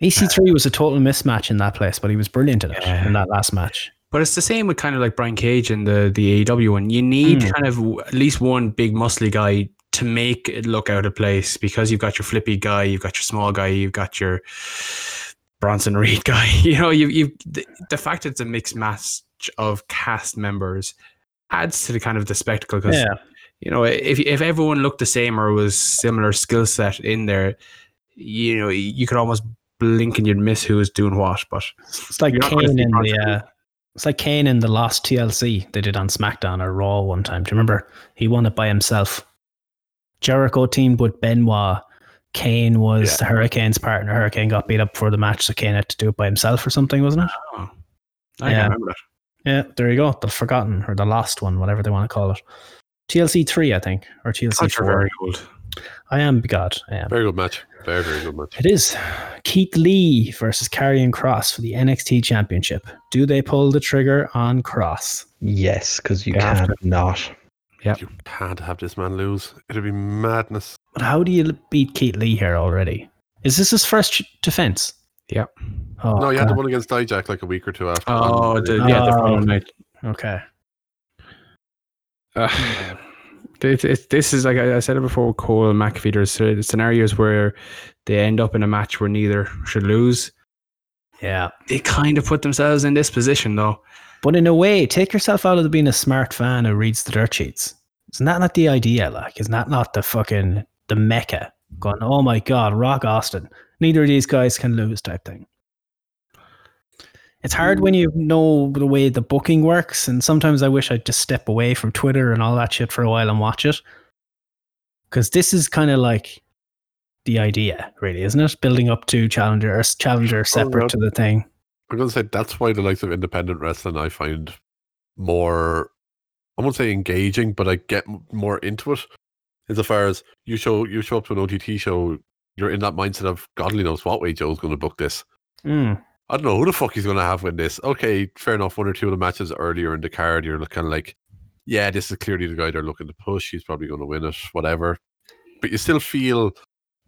EC3 was a total mismatch in that place, but he was brilliant in it Yeah. in that last match. But it's the same with kind of like Brian Cage and the the AEW one. You need Mm. kind of at least one big muscly guy to make it look out of place because you've got your flippy guy, you've got your small guy, you've got your Bronson Reed guy. You know, you you the, the fact that it's a mixed match of cast members adds to the kind of the spectacle because Yeah, you know if if everyone looked the same or was similar skill set in there, you know you could almost blink and you'd miss who was doing what. But it's like You're not gonna Kane in the. Uh, it's like Kane in the Lost TLC they did on SmackDown or Raw one time. Do you remember? He won it by himself. Jericho teamed with Benoit. Kane was Yeah. the Hurricane's partner. Hurricane got beat up for the match, so Kane had to do it by himself or something, wasn't it? oh, I Yeah. remember that. Yeah, there you go. The forgotten or the lost one, whatever they want to call it. TLC three, I think, or TLC That's four. very old. I am God. I am. Very good match. Very very good match. It is Keith Lee versus Karrion Kross for the NXT Championship. Do they pull the trigger on Kross? Yes, because you You have can't not. You can't have this man lose. It'd be madness. But how do you beat Keith Lee here already? Is this his first defense? Yeah. Oh, no, you had the God. one against Dijak like a week or two after. Oh, the, yeah, the Oh. following night. Okay. Uh, this is like I I said it before. with Cole and McAfee. There's scenarios where they end up in a match where neither should lose. Yeah. They kind of put themselves in this position, though. But in a way, take yourself out of being a smart fan who reads the dirt sheets. Isn't that not the idea? Like, isn't that not the fucking the mecca? Going, oh my god, Rock Austin. Neither of these guys can lose, type thing. It's hard when you know the way the booking works, and sometimes I wish I'd just step away from Twitter and all that shit for a while and watch it. Because this is kind of like the idea, really, isn't it? Building up to challenger, challenger separate yeah. to the thing. I'm gonna say that's why the likes of independent wrestling I find more. I won't say engaging, but I get more into it. Insofar as you show you show up to an OTT show, you're in that mindset of God only knows what way Joe's going to book this. Mm. I don't know who the fuck he's going to have win this. Okay, fair enough. One or two of the matches earlier in the card, you're kind of like, yeah, this is clearly the guy they're looking to push. He's probably going to win it, whatever. But you still feel,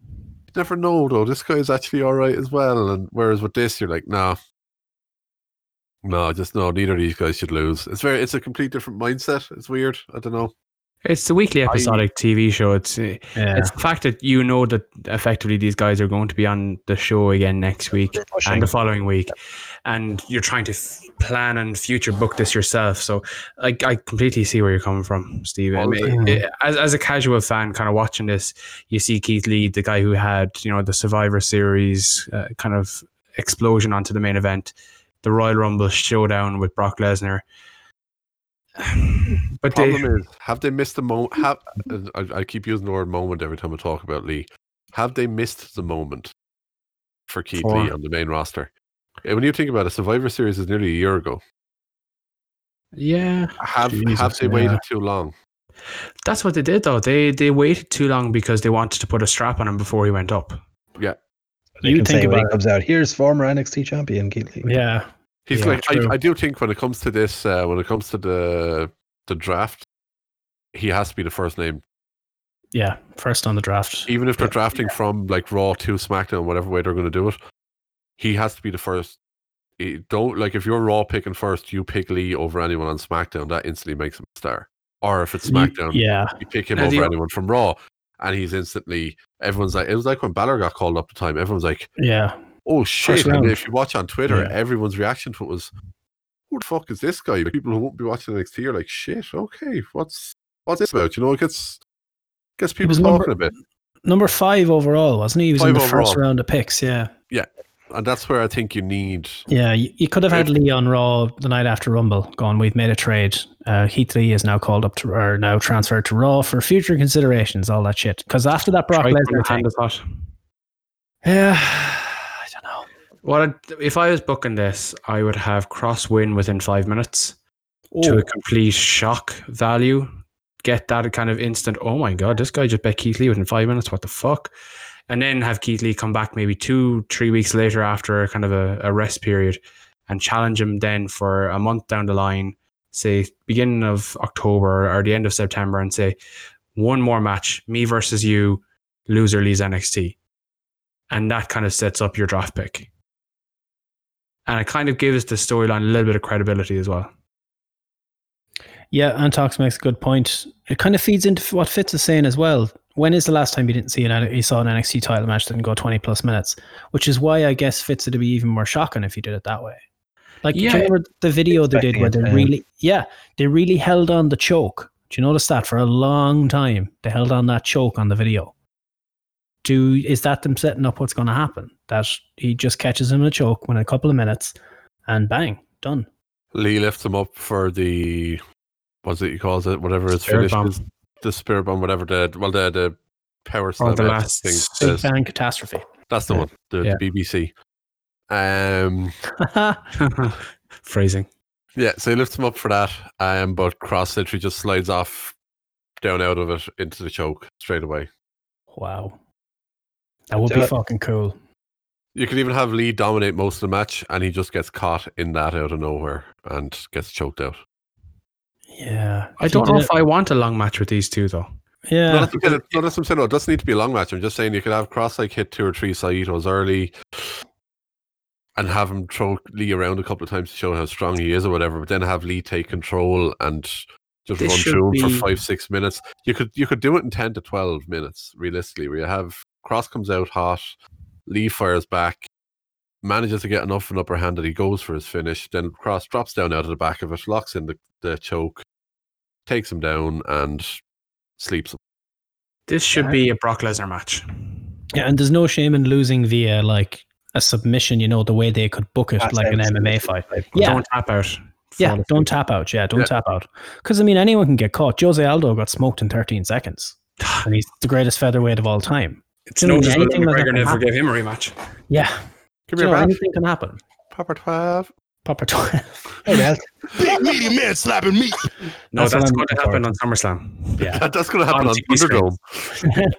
you never know though. This guy is actually all right as well. And whereas with this, you're like, nah, no, just no. Neither of these guys should lose. It's very, it's a complete different mindset. It's weird. I don't know. It's the weekly episodic TV show. It's uh, Yeah. it's the fact that you know that effectively these guys are going to be on the show again next week and the following week, and you're trying to f- plan and future book this yourself. So I, I completely see where you're coming from, Steve. I mean, Okay. eh, as as a casual fan, kind of watching this, you see Keith Lee, the guy who had you know the Survivor Series uh, kind of explosion onto the main event, the Royal Rumble showdown with Brock Lesnar. But they, Problem is, have they missed the moment? Have I, I keep using the word moment every time I talk about Lee. Have they missed the moment for Keith For- Lee on the main roster? Eh, When you think about it, Survivor Series is nearly a year ago. yeah, Have have they yeah. waited too long? That's what they did though. They they waited too long because they wanted to put a strap on him before he went up. Yeah, You You think say about it. comes out, here's former NXT champion Keith Lee. Yeah. He's Yeah, like. I, I do think when it comes to this, uh, when it comes to the the draft, he has to be the first name, Yeah. First on the draft. even if they're drafting from like Raw to SmackDown, whatever way they're going to do it. He has to be the first. He- Don't like if you're Raw picking first, you pick Lee over anyone on SmackDown. That instantly makes him a star. Or if it's You- SmackDown, Yeah. you pick him Now, over the- anyone from Raw, and he's instantly everyone's like it was like when Balor got called up the time. Everyone's like, Yeah. Oh shit! And if you watch on Twitter, Yeah. everyone's reaction to it was, who the fuck is this guy? Like, people who won't be watching NXT are like, shit. Okay, what's what's this about? You know, it gets gets people talking number- a bit, Number five overall, wasn't he? He was in Five the first round of picks. Yeah. Yeah. And that's where I think you need. Yeah. You, you could have had Lee on Raw the night after Rumble gone, we've made a trade. Uh, Heath Lee is now called up to, or now transferred to Raw for future considerations, all that shit. Because after that Brock Strike Lesnar hand is hot. Yeah, I don't What if I was booking this, I would have Cross win within five minutes to a complete shock value. Get that kind of instant. Oh my god, this guy just bet Keith Lee within five minutes. What the fuck? And then have Keith Lee come back maybe two, three weeks later after kind of a, a rest period, and challenge him then for a month down the line, say beginning of October or the end of September, and say one more match, me versus you, loser leaves NXT, and that kind of sets up your draft pick and it kind of gives the storyline a little bit of credibility as well. Yeah, Antox makes a good point. It kind of feeds into what Fitz is saying as well. When is the last time you didn't see an you saw an NXT title match that didn't go twenty plus minutes? Which is why I guess Fitz it'd be even more shocking if you did it that way. Like, do you Yeah. remember the video they did where they really, yeah, they really held on the choke. Do you notice that for a long time they held on that choke on the video? Do is that them setting up what's going to happen? That he just catches him in a choke within a couple of minutes, and bang, done. Lee lifts him up for the what's it he calls it, whatever his Spirit finish bomb. is. The spirit bomb, whatever the well the the power slam the last thing. Big bang catastrophe. that's the Yeah. one. The, Yeah. the BBC. Um Phrasing. yeah, so he lifts him up for that. Um but Kross literally just slides off down out of it into the choke straight away. wow, that would be it. Uh, fucking cool. You could even have Lee dominate most of the match and he just gets caught in that out of nowhere and gets choked out. Yeah, I If don't know did if I want a long match with these two though. yeah, No, that's what I'm saying. No, that's what I'm saying. No, it doesn't need to be a long match. I'm just saying you could have Kross like hit two or three Saitos early and have him throw Lee around a couple of times to show how strong he is or whatever, but then have Lee take control and just This run through him be- for five, six minutes. You could you could do it in ten to twelve minutes, realistically, where you have Kross comes out hot, Lee fires back, manages to get enough of an upper hand that he goes for his finish, then Kross drops down out of the back of it, locks in the, the choke, takes him down and sleeps him. This should be a Brock Lesnar match. yeah, and there's no shame in losing via like a submission. You know the way they could book it, That's like an MMA fight. to. Yeah, Don't tap out. yeah, don't tap out. Yeah, don't Yeah. tap out. Because I mean, anyone can get caught. Jose Aldo got smoked in 13 seconds, and he's the greatest featherweight of all time. It's no just anything like that McGregor can never happen. gave him a rematch. Yeah, Give you me know, anything can happen. Papa 12. Papa 12. Hey, well, Big meaty man slapping me. No, That's that's, going to looking happen on SummerSlam. Yeah, That, that's going to happen On on Thunderdome.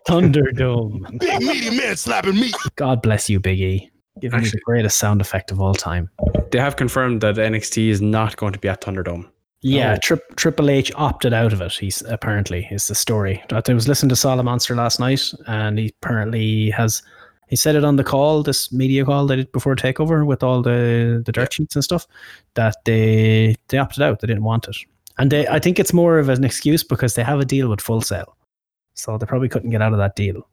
Thunderdome. Big meaty man slapping me. God bless you, Big E. Giving me the greatest sound effect of all time. They have confirmed that NXT is not going to be at Thunderdome. Yeah, Oh. Tri- Triple H opted out of it. He's apparently is the story. I was listening to Solid Monster last night, and he apparently has. He said it on the call, this media call they did before takeover with all the the dirt sheets and stuff, that they they opted out. They didn't want it, and they I think it's more of an excuse because they have a deal with Full Sail, so they probably couldn't get out of that deal.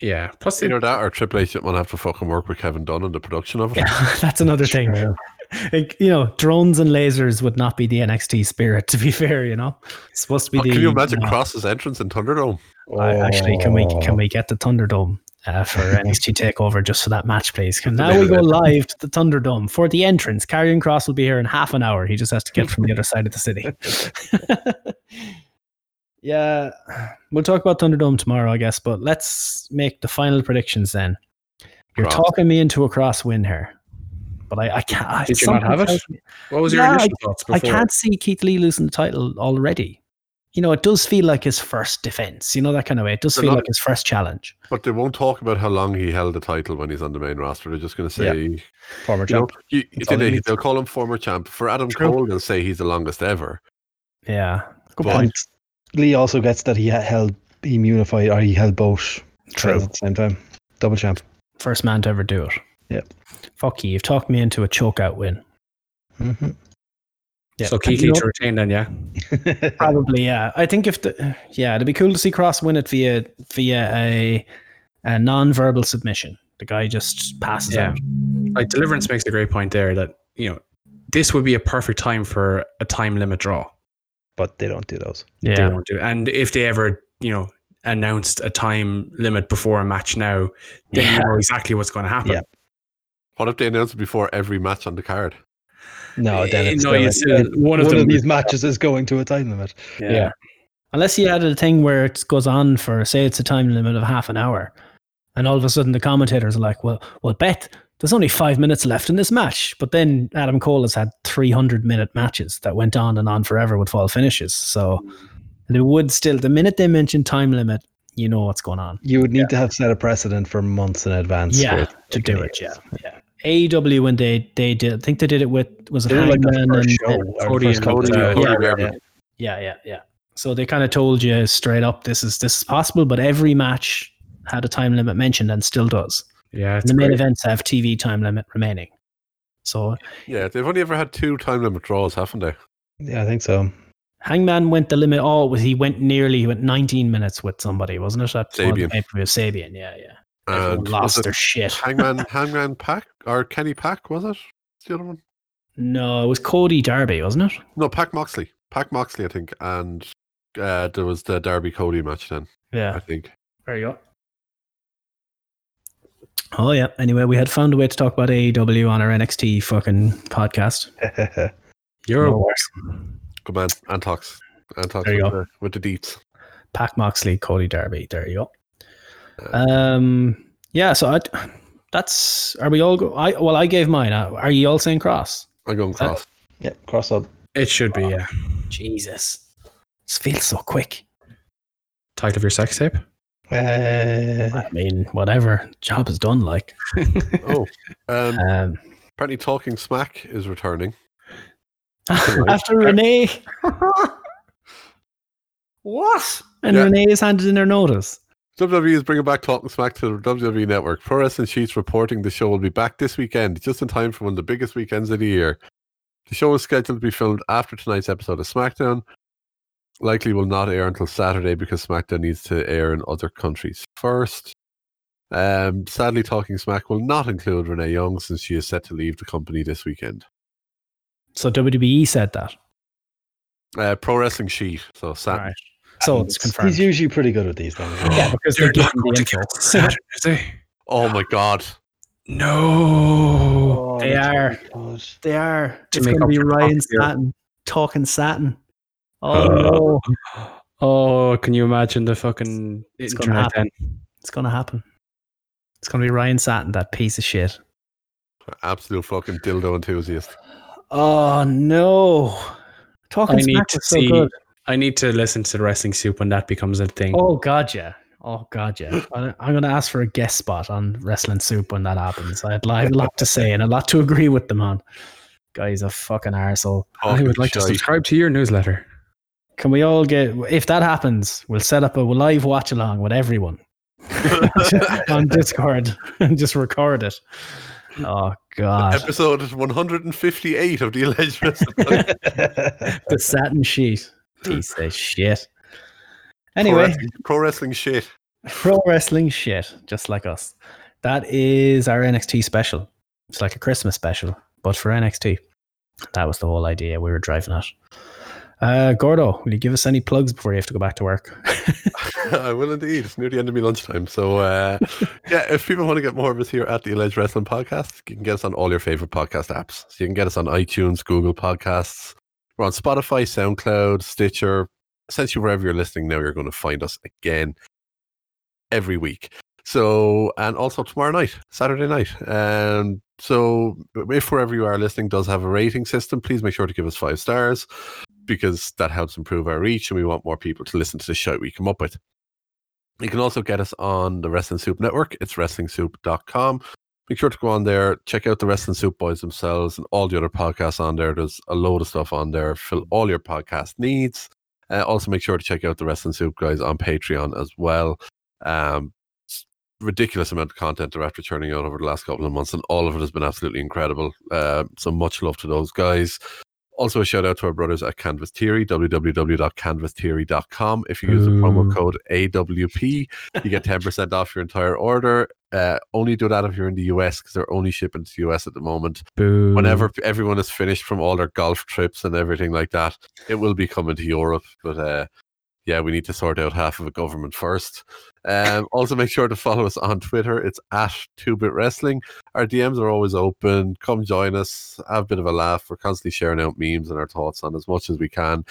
Yeah. Plus, Either that or Triple H didn't want to have to fucking work with Kevin Dunn in the production of it. Yeah, that's another thing. Like, you know, drones and lasers would not be the NXT spirit. To be fair, you know, it's supposed to be Oh, the. can you imagine know, Kross's entrance in Thunderdome? I, actually, can we can we get the Thunderdome uh, for NXT Takeover just for that match, please? And now we go live to the Thunderdome for the entrance. Karrion Kross will be here in half an hour. He just has to get from the other side of the city. yeah, we'll talk about Thunderdome tomorrow, I guess. But let's make the final predictions then. You're Kross. talking me into a Kross win here, but I, I can't. I- Did you not have it? me- what was your Yeah, initial thoughts before? I can't see Keith Lee losing the title already. You know, it does feel like his first defense. You know that kind of way. It does They're feel not- like his first challenge. But they won't talk about how long he held the title when he's on the main roster. They're just going to say, you former know, champ. you, That's they, he they'll call him former champ. For Adam True. Cole, they'll say he's the longest ever. Yeah, good But- point. Lee also gets that he held he unified or he held both True. at the same time. Double champ. First man to ever do it. Yep. Fuck you. You've talked me into a chokeout win. hmm Yeah. So Keith You know- to retain then, yeah. Probably, yeah. I think if the yeah, it'd be cool to see Kross win it via via a a non-verbal submission. The guy just passes Yeah. out. Like Deliverance makes a great point there that, you know, this would be a perfect time for a time limit draw. but they don't do those. Yeah, They don't do. And if they ever, you know, announced a time limit before a match now, then Yeah. you know exactly what's going to happen. Yeah. What if they announce it before every match on the card? No, then Eh, it's no, going- you said one of one them- of these matches is going to a time limit. Yeah. Unless you added a thing where it goes on for say it's a time limit of half an hour. And all of a sudden, the commentators are like, "Well, well, Beth, there's only five minutes left in this match." But then Adam Cole has had 300 minute matches that went on and on forever with fall finishes. So they would still, the minute they mention time limit, you know what's going on. You would need to have set a precedent for months in advance. Yeah, to do it. Yeah, yeah. AEW when they they did, I think they did it with was it They like the Hangman and show. or Cody and Cody, uh, yeah, Cody yeah, Yeah, yeah, yeah. So they kind of told you straight up, this is this is possible, but every match had a time limit mentioned and still does. Yeah, the main great. events have TV time limit remaining. So Yeah, they've only ever had two time limit draws, haven't they? Yeah, I think so. Hangman went the limit. Oh, was he went nearly? He went 19 minutes with somebody, wasn't it? At one of the Sabian. Sabian, yeah, yeah. Everyone And was lost it their shit. Hangman, Hangman Pac or Kenny Pac was it? The other one? No, it was Cody Darby, wasn't it? No, Pac Moxley. Pac Moxley, I think, and uh, there was the Darby Cody match then. Yeah, I think. There you go. Oh yeah. Anyway, we had found a way to talk about AEW on our NXT fucking podcast. You're No worse. Good man, Antox. Antox There you with go. the, with the deets. Pac Moxley, Cody Darby. There you go. Um. Yeah. So I, that's. Are we all? Go, I well, I gave mine. Uh, Are you all saying Kross? I'm going Kross. yeah, Kross up. It should be, yeah. Jesus, this feels so quick. Title of your sex tape? Uh, I mean, whatever. Job is done. Like. oh, um, Um. apparently Talking Smack is returning. After Renee. what? And Yeah. Renee has handed in her notice. WWE is bringing back Talking Smack to the WWE Network. Pro Wrestling Sheets reporting the show will be back this weekend, just in time for one of the biggest weekends of the year. The show is scheduled to be filmed after tonight's episode of SmackDown. Likely will not air until Saturday because SmackDown needs to air in other countries first. Um, sadly, Talking Smack will not include Renee Young since she is set to leave the company this weekend. So WWE said that. Uh, Pro Wrestling Sheet, so sad. Right. So it's confirmed. He's usually pretty good with these things. yeah, because they're They're not going the to give info. it Saturday, is they? Oh my god! No. They are. God. They are. To it's going to be Ryan Fox. Satin talking Satin. Oh Uh, no, Oh, can you imagine the fucking It's gonna happen. then? it's going to happen. It's going to be Ryan Satin, that piece of shit. Absolute fucking dildo enthusiast. Oh no, talking I need smack to was so see. good. I need to listen to the Wrestling Soup when that becomes a thing. Oh god, yeah. Oh god, yeah. I- I'm going to ask for a guest spot on Wrestling Soup when that happens. I had, I had a lot to say and a lot to agree with them on. Guy's a fucking arsehole. Oh, I would like to subscribe to your newsletter. Can we all get if that happens, we'll set up a live watch along with everyone on Discord and just record it. Oh god. Episode 158 of the Alleged Wrestling The satin sheet. Piece of shit. Pro Anyway, wrestling, pro wrestling shit. pro wrestling shit, just like us. That is our NXT special. It's like a Christmas special, but for NXT. That was the whole idea we were driving at. Uh, Gordo, will you give us any plugs before you have to go back to work? I will indeed. It's near the end of my lunchtime. So, uh, yeah, if people want to get more of us here at the Alleged Wrestling Podcast, you can get us on all your favorite podcast apps. So you can get us on iTunes, Google Podcasts. We're on Spotify, SoundCloud, Stitcher. Essentially, wherever you're listening now, you're going to find us again every week. So, and also tomorrow night, Saturday night. Um, so, if wherever you are listening does have a rating system, please make sure to give us five stars because that helps improve our reach and we want more people to listen to the show we come up with. You can also get us on the Wrestling Soup Network. It's wrestlingsoup.com. Make sure to go on there, check out the Wrestling Soup Boys themselves and all the other podcasts on there. There's a load of stuff on there. Fill all your podcast needs. Uh, also, make sure to check out the Wrestling Soup guys on Patreon as well. Um, ridiculous amount of content they're after churning out over the last couple of months, and all of it has been absolutely incredible. Uh, so much love to those guys. Also, a shout out to our brothers at Canvas Theory, www.canvastheory.com. If you use the promo code AWP, you get 10% off your entire order. Uh, only do that if you're in the US because they're only shipping to the US at the moment. Boo. Whenever everyone is finished from all their golf trips and everything like that, it will be coming to Europe. But uh, yeah, we need to sort out half of a government first. Um, also, make sure to follow us on Twitter. It's at 2-Bit Wrestling. Our DMs are always open. Come join us. Have a bit of a laugh. We're constantly sharing out memes and our thoughts on as much as we can.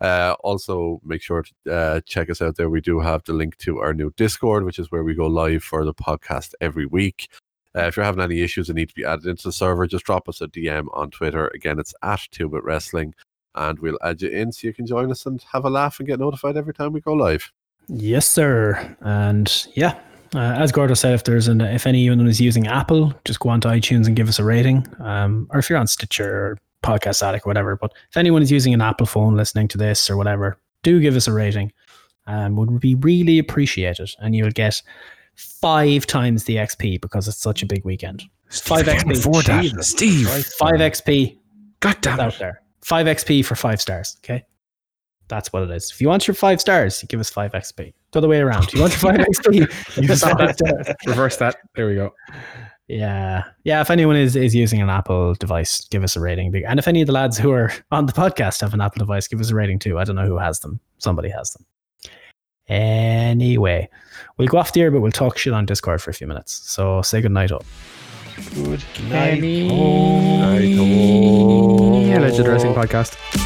Uh, also, make sure to uh, check us out there. We do have the link to our new Discord, which is where we go live for the podcast every week. Uh, if you're having any issues that need to be added into the server, just drop us a DM on Twitter. Again, it's at 2bit Wrestling, and we'll add you in so you can join us and have a laugh and get notified every time we go live. Yes, sir. And yeah, uh, as Gordo said, if there's an if anyone is using Apple, just go on to iTunes and give us a rating. Um, or if you're on Stitcher or Podcast Addict or whatever. But if anyone is using an Apple phone listening to this or whatever, do give us a rating. Um, would be really appreciated, and you'll get five times the XP because it's such a big weekend. Five XP. afford that. Jesus Steve. Five XP God damn it. out it. there. Five XP for five stars. Okay. That's what it is. If you want your five stars, you give us five XP. The other way around. If you want your five XP, you five stars. Reverse that. There we go. Yeah. Yeah. If anyone is, is using an Apple device, give us a rating. And if any of the lads who are on the podcast have an Apple device, give us a rating too. I don't know who has them. Somebody has them. Anyway, we'll go off the air, but we'll talk shit on Discord for a few minutes. So say good night. Good night. Yeah, Legend Wrestling Podcast.